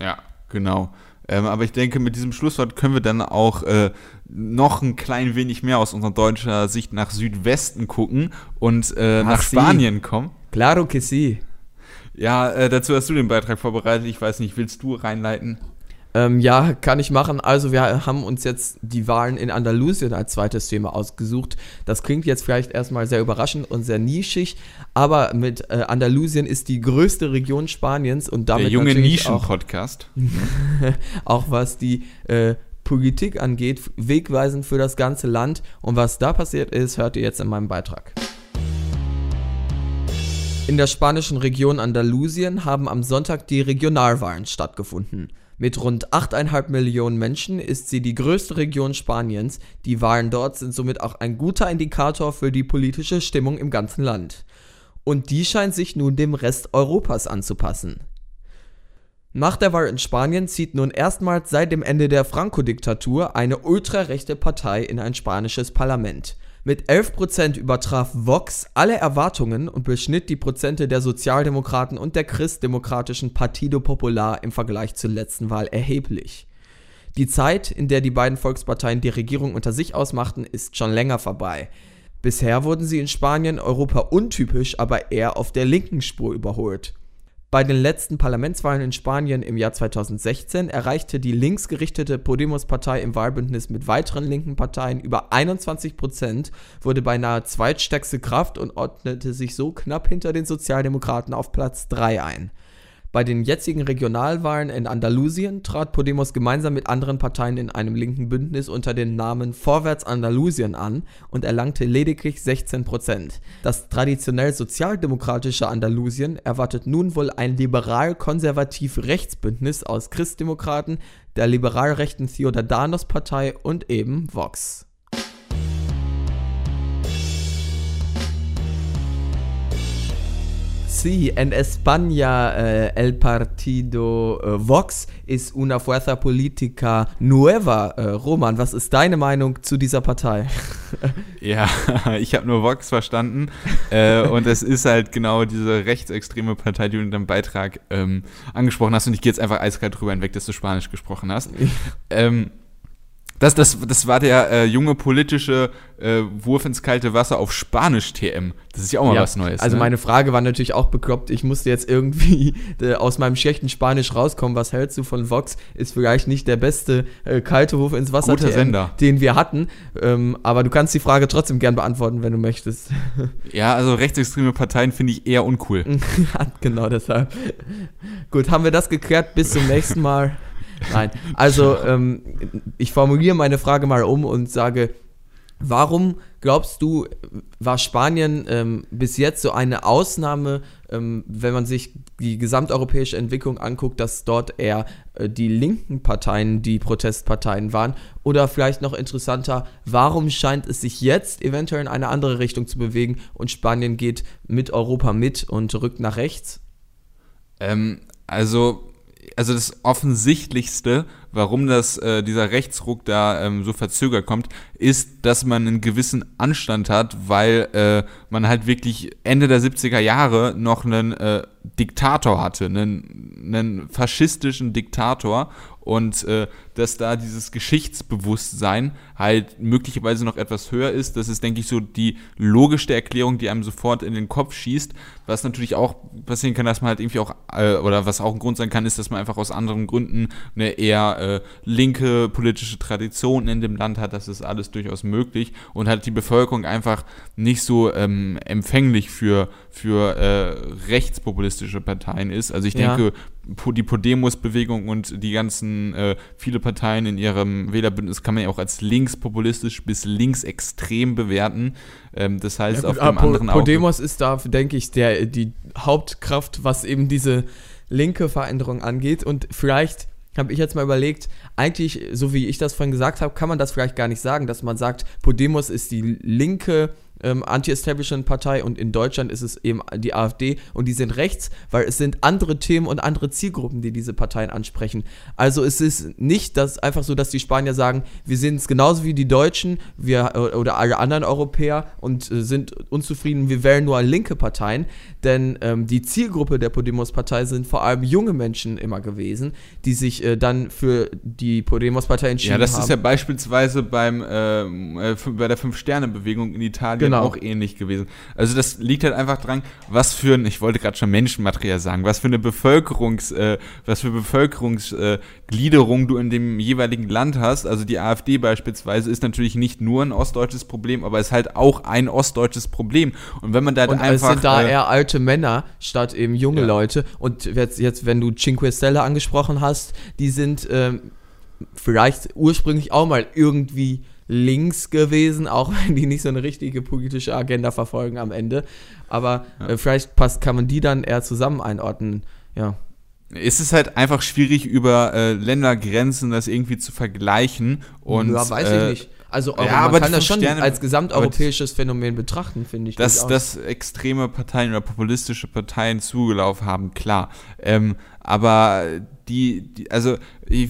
Ja, genau. Ähm, aber ich denke, mit diesem Schlusswort können wir dann auch äh, noch ein klein wenig mehr aus unserer deutscher Sicht nach Südwesten gucken und äh, nach Spanien kommen. Claro que sí. Ja, äh, dazu hast du den Beitrag vorbereitet. Ich weiß nicht, willst du reinleiten? Ähm, ja, kann ich machen. Also wir haben uns jetzt die Wahlen in Andalusien als zweites Thema ausgesucht. Das klingt jetzt vielleicht erstmal sehr überraschend und sehr nischig, aber mit äh, Andalusien ist die größte Region Spaniens und damit Der junge Nischen-Podcast. Auch, auch was die äh, Politik angeht, wegweisend für das ganze Land. Und was da passiert ist, hört ihr jetzt in meinem Beitrag. In der spanischen Region Andalusien haben am Sonntag die Regionalwahlen stattgefunden. Mit rund 8,5 Millionen Menschen ist sie die größte Region Spaniens. Die Wahlen dort sind somit auch ein guter Indikator für die politische Stimmung im ganzen Land. Und die scheint sich nun dem Rest Europas anzupassen. Nach der Wahl in Spanien zieht nun erstmals seit dem Ende der Franco-Diktatur eine ultrarechte Partei in ein spanisches Parlament. Mit 11% übertraf Vox alle Erwartungen und beschnitt die Prozente der Sozialdemokraten und der christdemokratischen Partido Popular im Vergleich zur letzten Wahl erheblich. Die Zeit, in der die beiden Volksparteien die Regierung unter sich ausmachten, ist schon länger vorbei. Bisher wurden sie in Spanien Europa untypisch, aber eher auf der linken Spur überholt. Bei den letzten Parlamentswahlen in Spanien im Jahr 2016 erreichte die linksgerichtete Podemos-Partei im Wahlbündnis mit weiteren linken Parteien über 21 Prozent, wurde beinahe zweitstärkste Kraft und ordnete sich so knapp hinter den Sozialdemokraten auf Platz 3 ein. Bei den jetzigen Regionalwahlen in Andalusien trat Podemos gemeinsam mit anderen Parteien in einem linken Bündnis unter dem Namen Vorwärts Andalusien an und erlangte lediglich 16 Prozent. Das traditionell sozialdemokratische Andalusien erwartet nun wohl ein liberal-konservativ-Rechtsbündnis aus Christdemokraten, der liberal-rechten Ciudadanos-Partei und eben Vox. Sí, en España eh, el partido eh, Vox ist una fuerza política nueva. Eh, Roman, was ist deine Meinung zu dieser Partei? ja, ich habe nur Vox verstanden. äh, und es ist halt genau diese rechtsextreme Partei, die du in deinem Beitrag ähm, angesprochen hast. Und ich gehe jetzt einfach eiskalt drüber hinweg, dass du Spanisch gesprochen hast. ähm, das, das, das war der äh, junge politische äh, Wurf ins kalte Wasser auf Spanisch TM. Das ist ja auch mal ja, was Neues. Also ne? meine Frage war natürlich auch bekloppt. Ich musste jetzt irgendwie äh, aus meinem schlechten Spanisch rauskommen. Was hältst du von Vox? Ist vielleicht nicht der beste äh, kalte Wurf ins Wasser, TM, Sender. den wir hatten. Ähm, aber du kannst die Frage trotzdem gern beantworten, wenn du möchtest. ja, also rechtsextreme Parteien finde ich eher uncool. genau deshalb. Gut, haben wir das geklärt. Bis zum nächsten Mal. Nein, also ähm, ich formuliere meine Frage mal um und sage, warum glaubst du, war Spanien ähm, bis jetzt so eine Ausnahme, ähm, wenn man sich die gesamteuropäische Entwicklung anguckt, dass dort eher äh, die linken Parteien die Protestparteien waren? Oder vielleicht noch interessanter, warum scheint es sich jetzt eventuell in eine andere Richtung zu bewegen und Spanien geht mit Europa mit und rückt nach rechts? Ähm, also also das Offensichtlichste, warum das, äh, dieser Rechtsruck da ähm, so verzögert kommt, ist, dass man einen gewissen Anstand hat, weil äh, man halt wirklich Ende der 70er Jahre noch einen äh, Diktator hatte, einen, einen faschistischen Diktator. Und äh, dass da dieses Geschichtsbewusstsein halt möglicherweise noch etwas höher ist. Das ist, denke ich, so die logischste Erklärung, die einem sofort in den Kopf schießt. Was natürlich auch passieren kann, dass man halt irgendwie auch, äh, oder was auch ein Grund sein kann, ist, dass man einfach aus anderen Gründen eine eher äh, linke politische Tradition in dem Land hat. Das ist alles durchaus möglich und halt die Bevölkerung einfach nicht so ähm, empfänglich für, für äh, rechtspopulistische Parteien ist. Also ich ja. denke, die Podemos-Bewegung und die ganzen äh, viele Parteien in ihrem Wählerbündnis kann man ja auch als linkspopulistisch bis linksextrem bewerten. Ähm, das heißt, ja, gut, auf dem anderen Podemos Auge ist da, denke ich, der, die Hauptkraft, was eben diese linke Veränderung angeht. Und vielleicht habe ich jetzt mal überlegt, eigentlich, so wie ich das vorhin gesagt habe, kann man das vielleicht gar nicht sagen, dass man sagt, Podemos ist die linke ähm, Anti-Establishment-Partei und in Deutschland ist es eben die AfD und die sind rechts, weil es sind andere Themen und andere Zielgruppen, die diese Parteien ansprechen. Also es ist nicht dass einfach so, dass die Spanier sagen, wir sind es genauso wie die Deutschen wir, oder alle anderen Europäer und äh, sind unzufrieden, wir wählen nur linke Parteien, denn ähm, die Zielgruppe der Podemos-Partei sind vor allem junge Menschen immer gewesen, die sich äh, dann für die Podemos-Partei entschieden haben. Ja, das haben. ist ja beispielsweise beim, ähm, äh, bei der Fünf-Sterne-Bewegung in Italien genau. auch ähnlich gewesen. Also das liegt halt einfach dran, was für ein, ich wollte gerade schon Menschenmaterial sagen, was für eine Bevölkerungs, äh, was für Bevölkerungsgliederung du in dem jeweiligen Land hast. Also die AfD beispielsweise ist natürlich nicht nur ein ostdeutsches Problem, aber ist halt auch ein ostdeutsches Problem. Und wenn man da Und einfach... Es sind da äh, eher alte Männer statt eben junge ja. Leute. Und jetzt, jetzt, wenn du Cinque Stelle angesprochen hast, die sind ähm, vielleicht ursprünglich auch mal irgendwie links gewesen, auch wenn die nicht so eine richtige politische Agenda verfolgen am Ende. Aber ja. äh, vielleicht passt, kann man die dann eher zusammen einordnen. Ja. Es ist halt einfach schwierig, über äh, Ländergrenzen das irgendwie zu vergleichen. Und, ja, weiß äh, ich nicht. Also ja, man kann das schon Sterne, als gesamteuropäisches Phänomen betrachten, finde ich. Dass, dass extreme Parteien oder populistische Parteien zugelaufen haben, klar. Ähm, aber die, die also ich,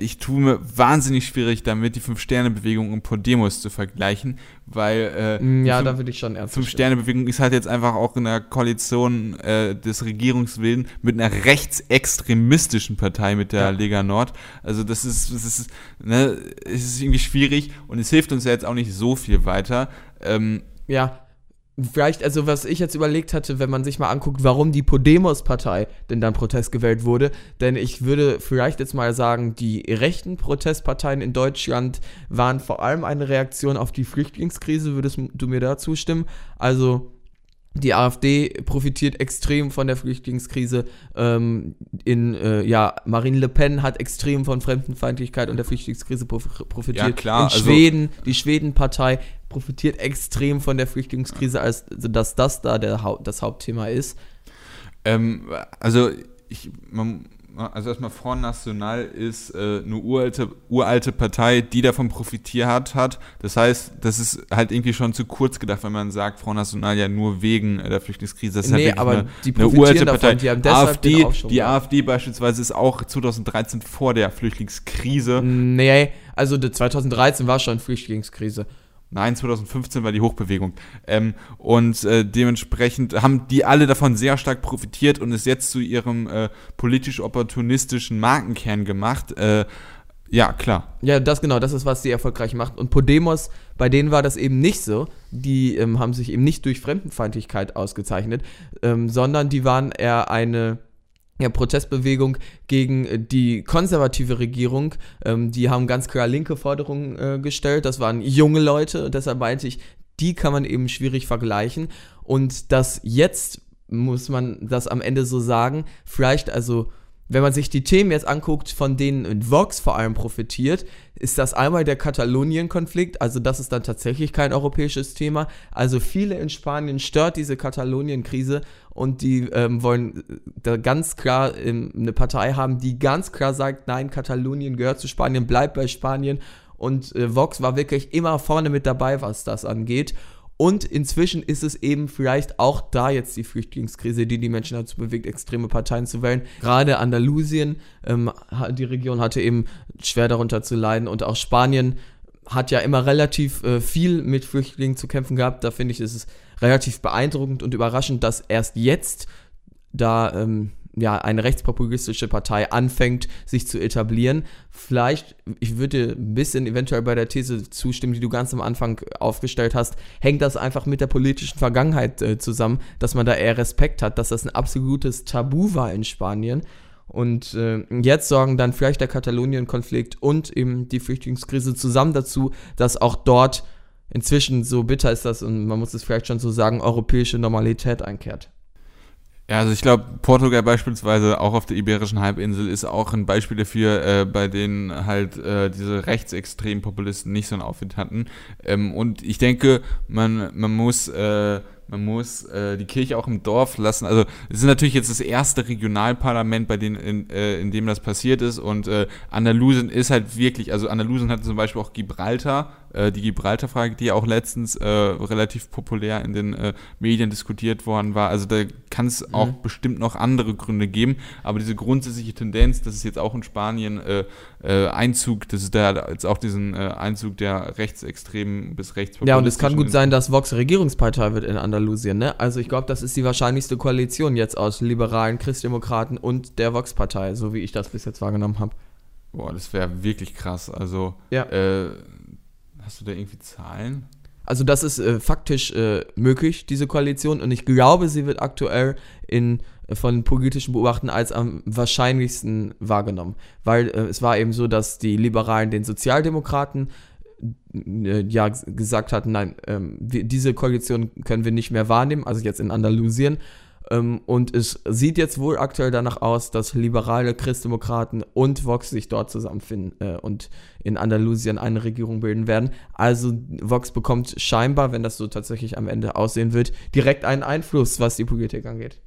ich tue mir wahnsinnig schwierig damit, die Fünf-Sterne-Bewegung und Podemos zu vergleichen, weil äh, mm, ja, da würde ich schon ernst Fünf-Sterne-Bewegung ist halt jetzt einfach auch in der Koalition äh, des Regierungswillens mit einer rechtsextremistischen Partei, mit der ja. Lega Nord. Also das ist, das ist, ne, es ist irgendwie schwierig und es hilft uns ja jetzt auch nicht so viel weiter. Ähm, ja, Vielleicht, also was ich jetzt überlegt hatte, wenn man sich mal anguckt, warum die Podemos-Partei denn dann Protest gewählt wurde, denn ich würde vielleicht jetzt mal sagen, die rechten Protestparteien in Deutschland waren vor allem eine Reaktion auf die Flüchtlingskrise, würdest du mir da zustimmen? Also die AfD profitiert extrem von der Flüchtlingskrise. Ähm, in, äh, ja, Marine Le Pen hat extrem von Fremdenfeindlichkeit und der Flüchtlingskrise profitiert. Ja, klar. In also Schweden, die Schwedenpartei profitiert extrem von der Flüchtlingskrise, als also dass das da der, das Hauptthema ist. Ähm, also ich, man also erstmal Front National ist äh, eine uralte, uralte Partei, die davon profitiert hat. Das heißt, das ist halt irgendwie schon zu kurz gedacht, wenn man sagt, Front National ja nur wegen äh, der Flüchtlingskrise. Das ist Nee, halt aber eine, die eine uralte davon, Partei. die haben deshalb den AfD, Aufschwung die. AfD beispielsweise ist auch 2013 vor der Flüchtlingskrise. Nee, also die 2013 war schon Flüchtlingskrise. Nein, 2015 war die Hochbewegung. Ähm, und äh, dementsprechend haben die alle davon sehr stark profitiert und es jetzt zu ihrem äh, politisch-opportunistischen Markenkern gemacht. Äh, ja, klar. Ja, das genau, das ist, was die erfolgreich macht. Und Podemos, bei denen war das eben nicht so. Die ähm, haben sich eben nicht durch Fremdenfeindlichkeit ausgezeichnet, ähm, sondern die waren eher eine ja, Protestbewegung gegen äh, die konservative Regierung. Ähm, die haben ganz klar linke Forderungen äh, gestellt. Das waren junge Leute. Und deshalb meinte ich, die kann man eben schwierig vergleichen. Und das jetzt muss man das am Ende so sagen, vielleicht also wenn man sich die Themen jetzt anguckt, von denen Vox vor allem profitiert, ist das einmal der Katalonien-Konflikt, also das ist dann tatsächlich kein europäisches Thema. Also viele in Spanien stört diese Katalonien-Krise und die ähm, wollen äh, da ganz klar ähm, eine Partei haben, die ganz klar sagt, nein, Katalonien gehört zu Spanien, bleibt bei Spanien. Und äh, Vox war wirklich immer vorne mit dabei, was das angeht. Und inzwischen ist es eben vielleicht auch da jetzt die Flüchtlingskrise, die die Menschen dazu bewegt, extreme Parteien zu wählen. Gerade Andalusien, ähm, die Region hatte eben schwer darunter zu leiden und auch Spanien hat ja immer relativ äh, viel mit Flüchtlingen zu kämpfen gehabt. Da finde ich, ist es relativ beeindruckend und überraschend, dass erst jetzt da ähm, ja, eine rechtspopulistische Partei anfängt, sich zu etablieren. Vielleicht, ich würde ein bisschen eventuell bei der These zustimmen, die du ganz am Anfang aufgestellt hast, hängt das einfach mit der politischen Vergangenheit äh, zusammen, dass man da eher Respekt hat, dass das ein absolutes Tabu war in Spanien. Und äh, jetzt sorgen dann vielleicht der Katalonien-Konflikt und eben die Flüchtlingskrise zusammen dazu, dass auch dort inzwischen, so bitter ist das und man muss es vielleicht schon so sagen, europäische Normalität einkehrt. Ja, also ich glaube, Portugal beispielsweise auch auf der Iberischen Halbinsel ist auch ein Beispiel dafür, äh, bei denen halt äh, diese rechtsextremen Populisten nicht so einen Aufwind hatten. Ähm, und ich denke, man, man muss, äh, man muss äh, die Kirche auch im Dorf lassen. Also es ist natürlich jetzt das erste Regionalparlament, bei denen, in, äh, in dem das passiert ist. Und äh, Andalusien ist halt wirklich, also Andalusien hat zum Beispiel auch Gibraltar, äh, die Gibraltar-Frage, die ja auch letztens äh, relativ populär in den äh, Medien diskutiert worden war. Also da kann es auch bestimmt noch andere Gründe geben, aber diese grundsätzliche Tendenz, dass es jetzt auch in Spanien Einzug, dass es da jetzt auch diesen Einzug der rechtsextremen bis rechtspopulistischen Ja, und es kann gut sein, dass Vox Regierungspartei wird in Andalusien, ne? Also ich glaube, das ist die wahrscheinlichste Koalition jetzt aus liberalen Christdemokraten und der Vox-Partei, so wie ich das bis jetzt wahrgenommen habe. Boah, das wäre wirklich krass. Also, Ja. äh, hast du da irgendwie Zahlen? Also das ist äh, faktisch äh, möglich, diese Koalition, und ich glaube, sie wird aktuell in äh, von politischen Beobachtern als am wahrscheinlichsten wahrgenommen. Weil äh, es war eben so, dass die Liberalen den Sozialdemokraten ja g- gesagt hatten, nein, ähm, wir, diese Koalition können wir nicht mehr wahrnehmen, also jetzt in Andalusien. Ähm, und es sieht jetzt wohl aktuell danach aus, dass liberale Christdemokraten und Vox sich dort zusammenfinden äh, und in Andalusien eine Regierung bilden werden. Also Vox bekommt scheinbar, wenn das so tatsächlich am Ende aussehen wird, direkt einen Einfluss, was die Politik angeht.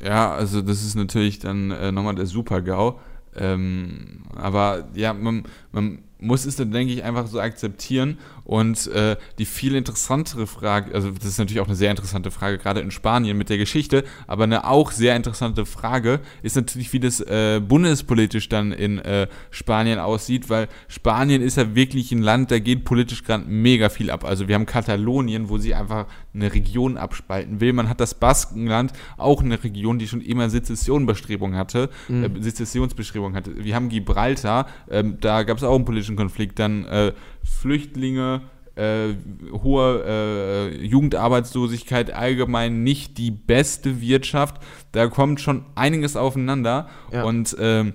Ja, also das ist natürlich dann äh, nochmal der Super-GAU. Ähm, aber ja, man, man muss es dann, denke ich, einfach so akzeptieren. Und äh, die viel interessantere Frage, also das ist natürlich auch eine sehr interessante Frage, gerade in Spanien mit der Geschichte, aber eine auch sehr interessante Frage ist natürlich, wie das äh, bundespolitisch dann in äh, Spanien aussieht, weil Spanien ist ja wirklich ein Land, da geht politisch gerade mega viel ab. Also wir haben Katalonien, wo sie einfach eine Region abspalten will. Man hat das Baskenland, auch eine Region, die schon immer Sezessionbestrebungen hatte, äh, Sezessionsbestrebungen hatte. Wir haben Gibraltar, ähm, da gab es auch einen politischen Konflikt, dann äh, Flüchtlinge, äh, hohe äh, Jugendarbeitslosigkeit, allgemein nicht die beste Wirtschaft. Da kommt schon einiges aufeinander Ja. und ähm,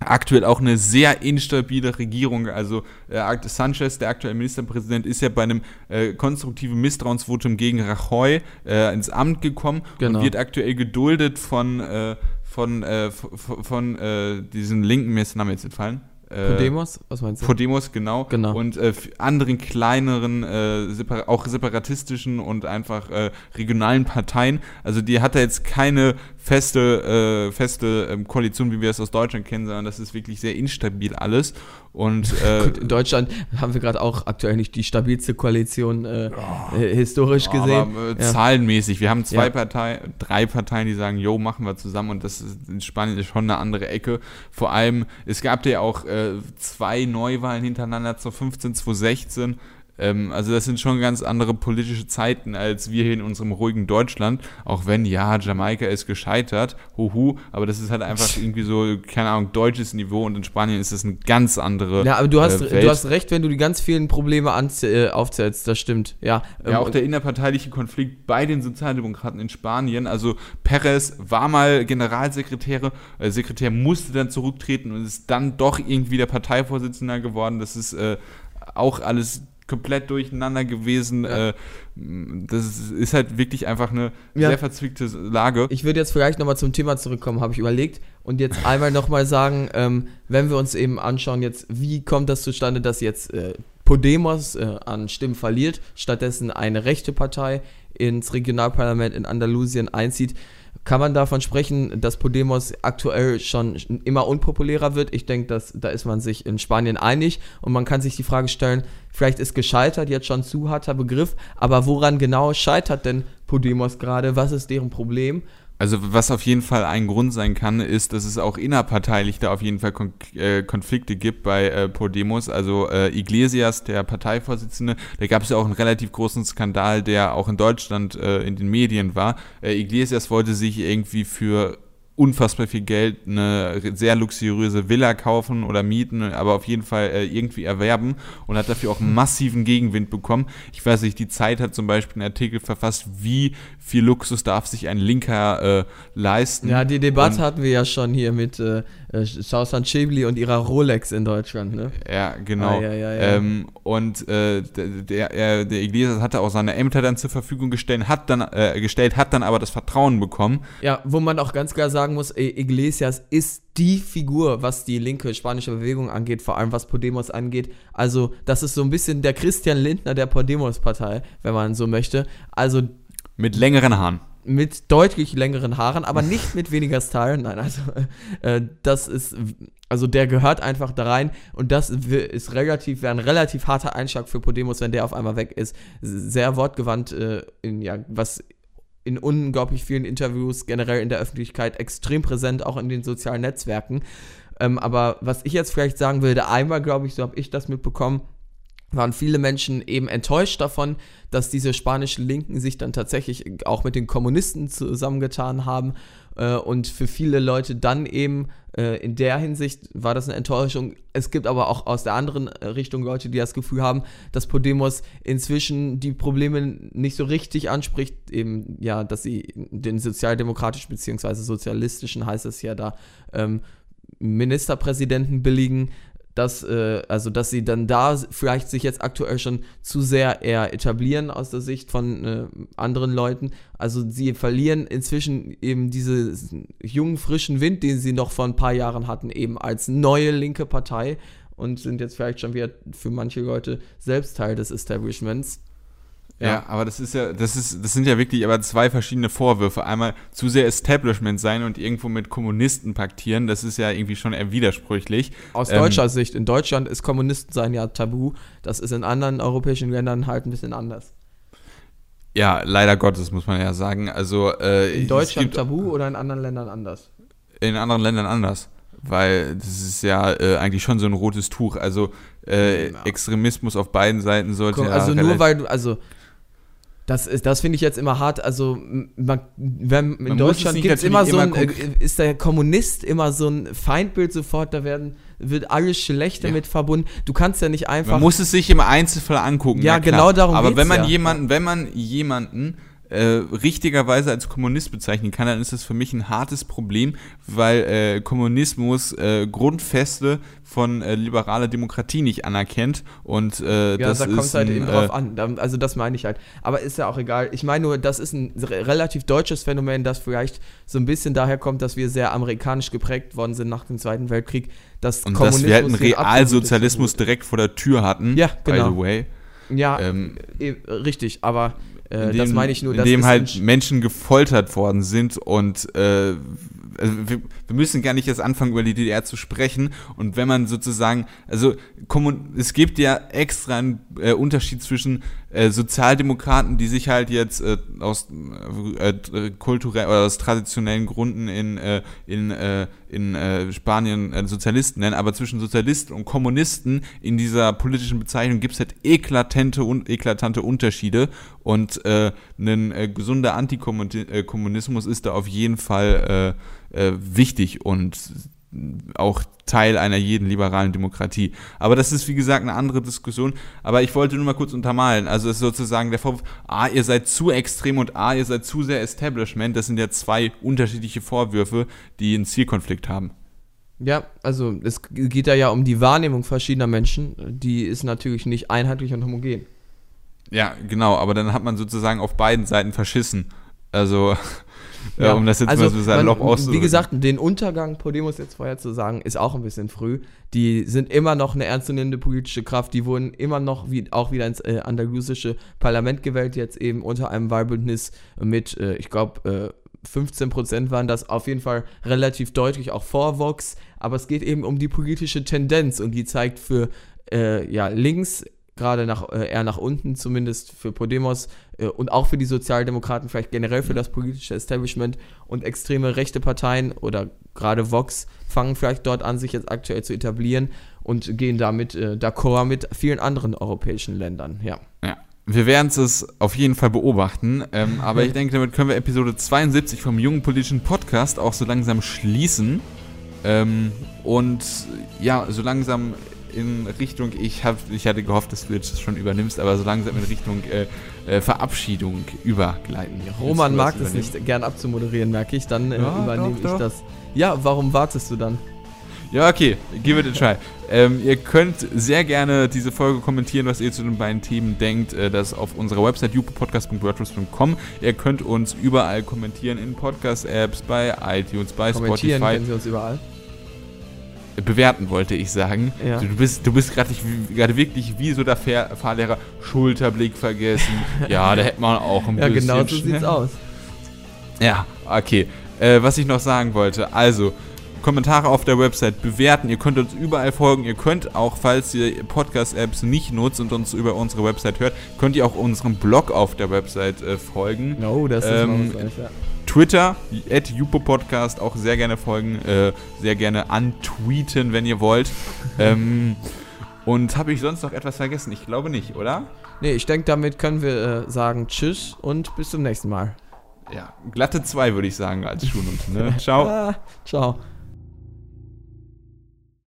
aktuell auch eine sehr instabile Regierung. Also äh, Sanchez, der aktuelle Ministerpräsident, ist ja bei einem äh, konstruktiven Misstrauensvotum gegen Rajoy äh, ins Amt gekommen Genau. und wird aktuell geduldet von, äh, von, äh, von, von äh, diesen Linken, mir ist der Name jetzt entfallen. Äh, Podemos? Was meinst du? Podemos, genau. Genau. Und äh, anderen kleineren, äh, separa auch separatistischen und einfach äh, regionalen Parteien. Also die hat da jetzt keine feste, äh, feste ähm, Koalition, wie wir es aus Deutschland kennen, sondern das ist wirklich sehr instabil alles. Und äh, Gut, in Deutschland haben wir gerade auch aktuell nicht die stabilste Koalition äh, äh, historisch gesehen. Aber, äh, Ja. Zahlenmäßig. Wir haben zwei Ja. Parteien, drei Parteien, die sagen, jo, machen wir zusammen und das ist in Spanien ist schon eine andere Ecke. Vor allem, es gab ja auch äh, zwei Neuwahlen hintereinander zur 15, 2016. Ähm, also das sind schon ganz andere politische Zeiten als wir hier in unserem ruhigen Deutschland. Auch wenn, ja, Jamaika ist gescheitert, huhu, aber das ist halt einfach irgendwie so, keine Ahnung, deutsches Niveau und in Spanien ist das eine ganz andere Ja, aber du hast, äh, du hast recht, wenn du die ganz vielen Probleme äh, aufzählst, das stimmt. Ja, Ja, ähm, auch der innerparteiliche Konflikt bei den Sozialdemokraten in Spanien. Also Perez war mal Generalsekretär, äh, Sekretär musste dann zurücktreten und ist dann doch irgendwie der Parteivorsitzender geworden. Das ist äh, auch alles komplett durcheinander gewesen. Ja. Äh, das ist, halt wirklich einfach eine Ja. sehr verzwickte Lage. Ich würde jetzt vielleicht nochmal zum Thema zurückkommen, habe ich überlegt. Und jetzt einmal nochmal sagen, ähm, wenn wir uns eben anschauen, jetzt, wie kommt das zustande, dass jetzt äh, Podemos äh, an Stimmen verliert, stattdessen eine rechte Partei ins Regionalparlament in Andalusien einzieht. Kann man davon sprechen, dass Podemos aktuell schon immer unpopulärer wird? Ich denke, dass da ist man sich in Spanien einig und man kann sich die Frage stellen, vielleicht ist gescheitert jetzt schon zu harter Begriff, aber woran genau scheitert denn Podemos gerade? Was ist deren Problem? Also was auf jeden Fall ein Grund sein kann, ist, dass es auch innerparteilich da auf jeden Fall Kon äh, Konflikte gibt bei äh, Podemos. Also äh, Iglesias, der Parteivorsitzende, da gab es ja auch einen relativ großen Skandal, der auch in Deutschland äh, in den Medien war. Äh, Iglesias wollte sich irgendwie für unfassbar viel Geld eine sehr luxuriöse Villa kaufen oder mieten, aber auf jeden Fall äh, irgendwie erwerben und hat dafür auch massiven Gegenwind bekommen. Ich weiß nicht, die Zeit hat zum Beispiel einen Artikel verfasst, wie viel Luxus darf sich ein Linker äh, leisten. Ja, die Debatte Und- hatten wir ja schon hier mit äh, äh, Sausan Chibli und ihrer Rolex in Deutschland, ne? Ja, genau. Ah, ja, ja, ja. Ähm, und äh, der, der, er- der Iglesias hatte auch seine Ämter dann zur Verfügung gestellt, hat dann, äh, gestellt, hat dann aber das Vertrauen bekommen. Ja, wo man auch ganz klar sagen muss, Iglesias ist die Figur, was die linke spanische Bewegung angeht, vor allem was Podemos angeht. Also, das ist so ein bisschen der Christian Lindner der Podemos-Partei, wenn man so möchte. Also Mit längeren Haaren. Mit deutlich längeren Haaren, aber nicht mit weniger Style. Nein, also äh, das ist, also der gehört einfach da rein und das ist relativ, wäre ein relativ harter Einschlag für Podemos, wenn der auf einmal weg ist. Sehr wortgewandt, äh, in, ja, was in unglaublich vielen Interviews generell in der Öffentlichkeit extrem präsent, auch in den sozialen Netzwerken. Ähm, aber was ich jetzt vielleicht sagen würde, einmal glaube ich, so habe ich das mitbekommen, waren viele Menschen eben enttäuscht davon, dass diese spanischen Linken sich dann tatsächlich auch mit den Kommunisten zusammengetan haben. Äh, und für viele Leute dann eben äh, in der Hinsicht war das eine Enttäuschung. Es gibt aber auch aus der anderen Richtung Leute, die das Gefühl haben, dass Podemos inzwischen die Probleme nicht so richtig anspricht. Eben, ja, dass sie den sozialdemokratischen bzw. sozialistischen, heißt es ja da, ähm, Ministerpräsidenten billigen, dass, äh, also dass sie dann da vielleicht sich jetzt aktuell schon zu sehr eher etablieren aus der Sicht von äh, anderen Leuten. Also sie verlieren inzwischen eben diesen jungen, frischen Wind, den sie noch vor ein paar Jahren hatten, eben als neue linke Partei und sind jetzt vielleicht schon wieder für manche Leute selbst Teil des Establishments. Ja. aber das ist ja, das ist, das sind ja wirklich aber zwei verschiedene Vorwürfe. Einmal zu sehr Establishment sein und irgendwo mit Kommunisten paktieren, das ist ja irgendwie schon eher widersprüchlich. Aus Ähm, deutscher Sicht, in Deutschland ist Kommunistensein ja tabu. Das ist in anderen europäischen Ländern halt ein bisschen anders. Ja, leider Gottes, muss man ja sagen. Also äh, In Deutschland gibt tabu oder in anderen Ländern anders? in anderen Ländern anders. Weil das ist ja äh, eigentlich schon so ein rotes Tuch. Also äh, Ja. Extremismus auf beiden Seiten sollte Guck, ja also nur relativ- weil du, also das ist, das finde ich jetzt immer hart. Also man, wenn, in Man Deutschland gibt es immer so ein, immer äh, ist der Kommunist immer so ein Feindbild sofort. Da werden wird alles Schlechte Ja. mit verbunden. Du kannst ja nicht einfach Man muss es sich im Einzelfall angucken. Ja, genau darum Aber geht's wenn man ja. jemanden, wenn man jemanden äh, richtigerweise als Kommunist bezeichnen kann, dann ist das für mich ein hartes Problem, weil äh, Kommunismus äh, Grundfeste von äh, liberaler Demokratie nicht anerkennt und äh, Ja, das da kommt es halt ein, eben äh, drauf an. Da, also das meine ich halt. Aber ist ja auch egal. Ich meine nur, das ist ein re- relativ deutsches Phänomen, das vielleicht so ein bisschen daher kommt, dass wir sehr amerikanisch geprägt worden sind nach dem Zweiten Weltkrieg. Dass und dass wir halt einen Realsozialismus direkt vor der Tür hatten, Ja, by genau. the way. Ja, ähm, äh, richtig, aber äh, in das dem- meine ich nur, in dem halt Menschen gefoltert worden sind und äh, also wir, wir müssen gar nicht erst anfangen, über die DDR zu sprechen. Und wenn man sozusagen, also es gibt ja extra einen äh, Unterschied zwischen äh, Sozialdemokraten, die sich halt jetzt äh, aus äh, äh, kulturell oder aus traditionellen Gründen in, äh, in, äh, in Spanien Sozialisten nennen, aber zwischen Sozialisten und Kommunisten in dieser politischen Bezeichnung gibt es halt eklatante und eklatante Unterschiede und äh, ein äh, gesunder Antikommunismus ist da auf jeden Fall äh, äh, wichtig und auch Teil einer jeden liberalen Demokratie. Aber das ist, wie gesagt, eine andere Diskussion. Aber ich wollte nur mal kurz untermalen. Also es ist sozusagen der Vorwurf, A, ihr seid zu extrem und A, ihr seid zu sehr Establishment. Das sind ja zwei unterschiedliche Vorwürfe, die einen Zielkonflikt haben. Ja, also es geht da ja um die Wahrnehmung verschiedener Menschen. Die ist natürlich nicht einheitlich und homogen. Ja, genau. Aber dann hat man sozusagen auf beiden Seiten verschissen. Also, ja, um das jetzt mal so salopp Also, man, auszudrücken. Wie gesagt, den Untergang Podemos jetzt vorher zu sagen, ist auch ein bisschen früh. Die sind immer noch eine ernstzunehmende politische Kraft. Die wurden immer noch wie, auch wieder ins äh, andalusische Parlament gewählt, jetzt eben unter einem Wahlbündnis mit, äh, ich glaube, äh, 15 Prozent waren das auf jeden Fall relativ deutlich, auch vor Vox. Aber es geht eben um die politische Tendenz und die zeigt für äh, ja, links gerade nach, äh, eher nach unten, zumindest für Podemos äh, und auch für die Sozialdemokraten, vielleicht generell für das politische Establishment und extreme rechte Parteien oder gerade Vox fangen vielleicht dort an, sich jetzt aktuell zu etablieren und gehen damit äh, d'accord mit vielen anderen europäischen Ländern. Ja. Ja. Wir werden es auf jeden Fall beobachten, ähm, aber ich denke, damit können wir Episode 72 vom Jungen Politischen Podcast auch so langsam schließen. Ähm, und ja, so langsam in Richtung, ich, hab, ich hatte gehofft, dass du jetzt schon übernimmst, aber so langsam in Richtung äh, äh, Verabschiedung übergleiten. Roman mag das es nicht gern abzumoderieren, merke ich. Dann äh, Ja, übernehme doch, ich doch. das. Ja, warum wartest du dann? Ja, okay, give it a try. ähm, ihr könnt sehr gerne diese Folge kommentieren, was ihr zu den beiden Themen denkt. Äh, das auf unserer Website jupopodcast.wordpress.com. Ihr könnt uns überall kommentieren in Podcast-Apps, bei iTunes, bei Kommentieren Spotify. können sie uns überall. Bewerten wollte ich sagen. Ja. Du, bist, du bist gerade wirklich wie so der Fahr Fahrlehrer. Schulterblick vergessen. ja, da hätte man auch ein Ja, bisschen. genau so sieht's aus. ja, okay. Äh, was ich noch sagen wollte, also Kommentare auf der Website bewerten. Ihr könnt uns überall folgen. Ihr könnt auch, falls ihr Podcast-Apps nicht nutzt und uns über unsere Website hört, könnt ihr auch unserem Blog auf der Website äh, folgen. No, das ist Ähm, mal was Neues, ja. Twitter, at Podcast auch sehr gerne folgen, äh, sehr gerne antweeten, wenn ihr wollt. ähm, und habe ich sonst noch etwas vergessen? Ich glaube nicht, oder? Nee, ich denke, damit können wir äh, sagen Tschüss und bis zum nächsten Mal. Ja, glatte zwei würde ich sagen als Schulnote. Ne? Ciao. Ah, ciao.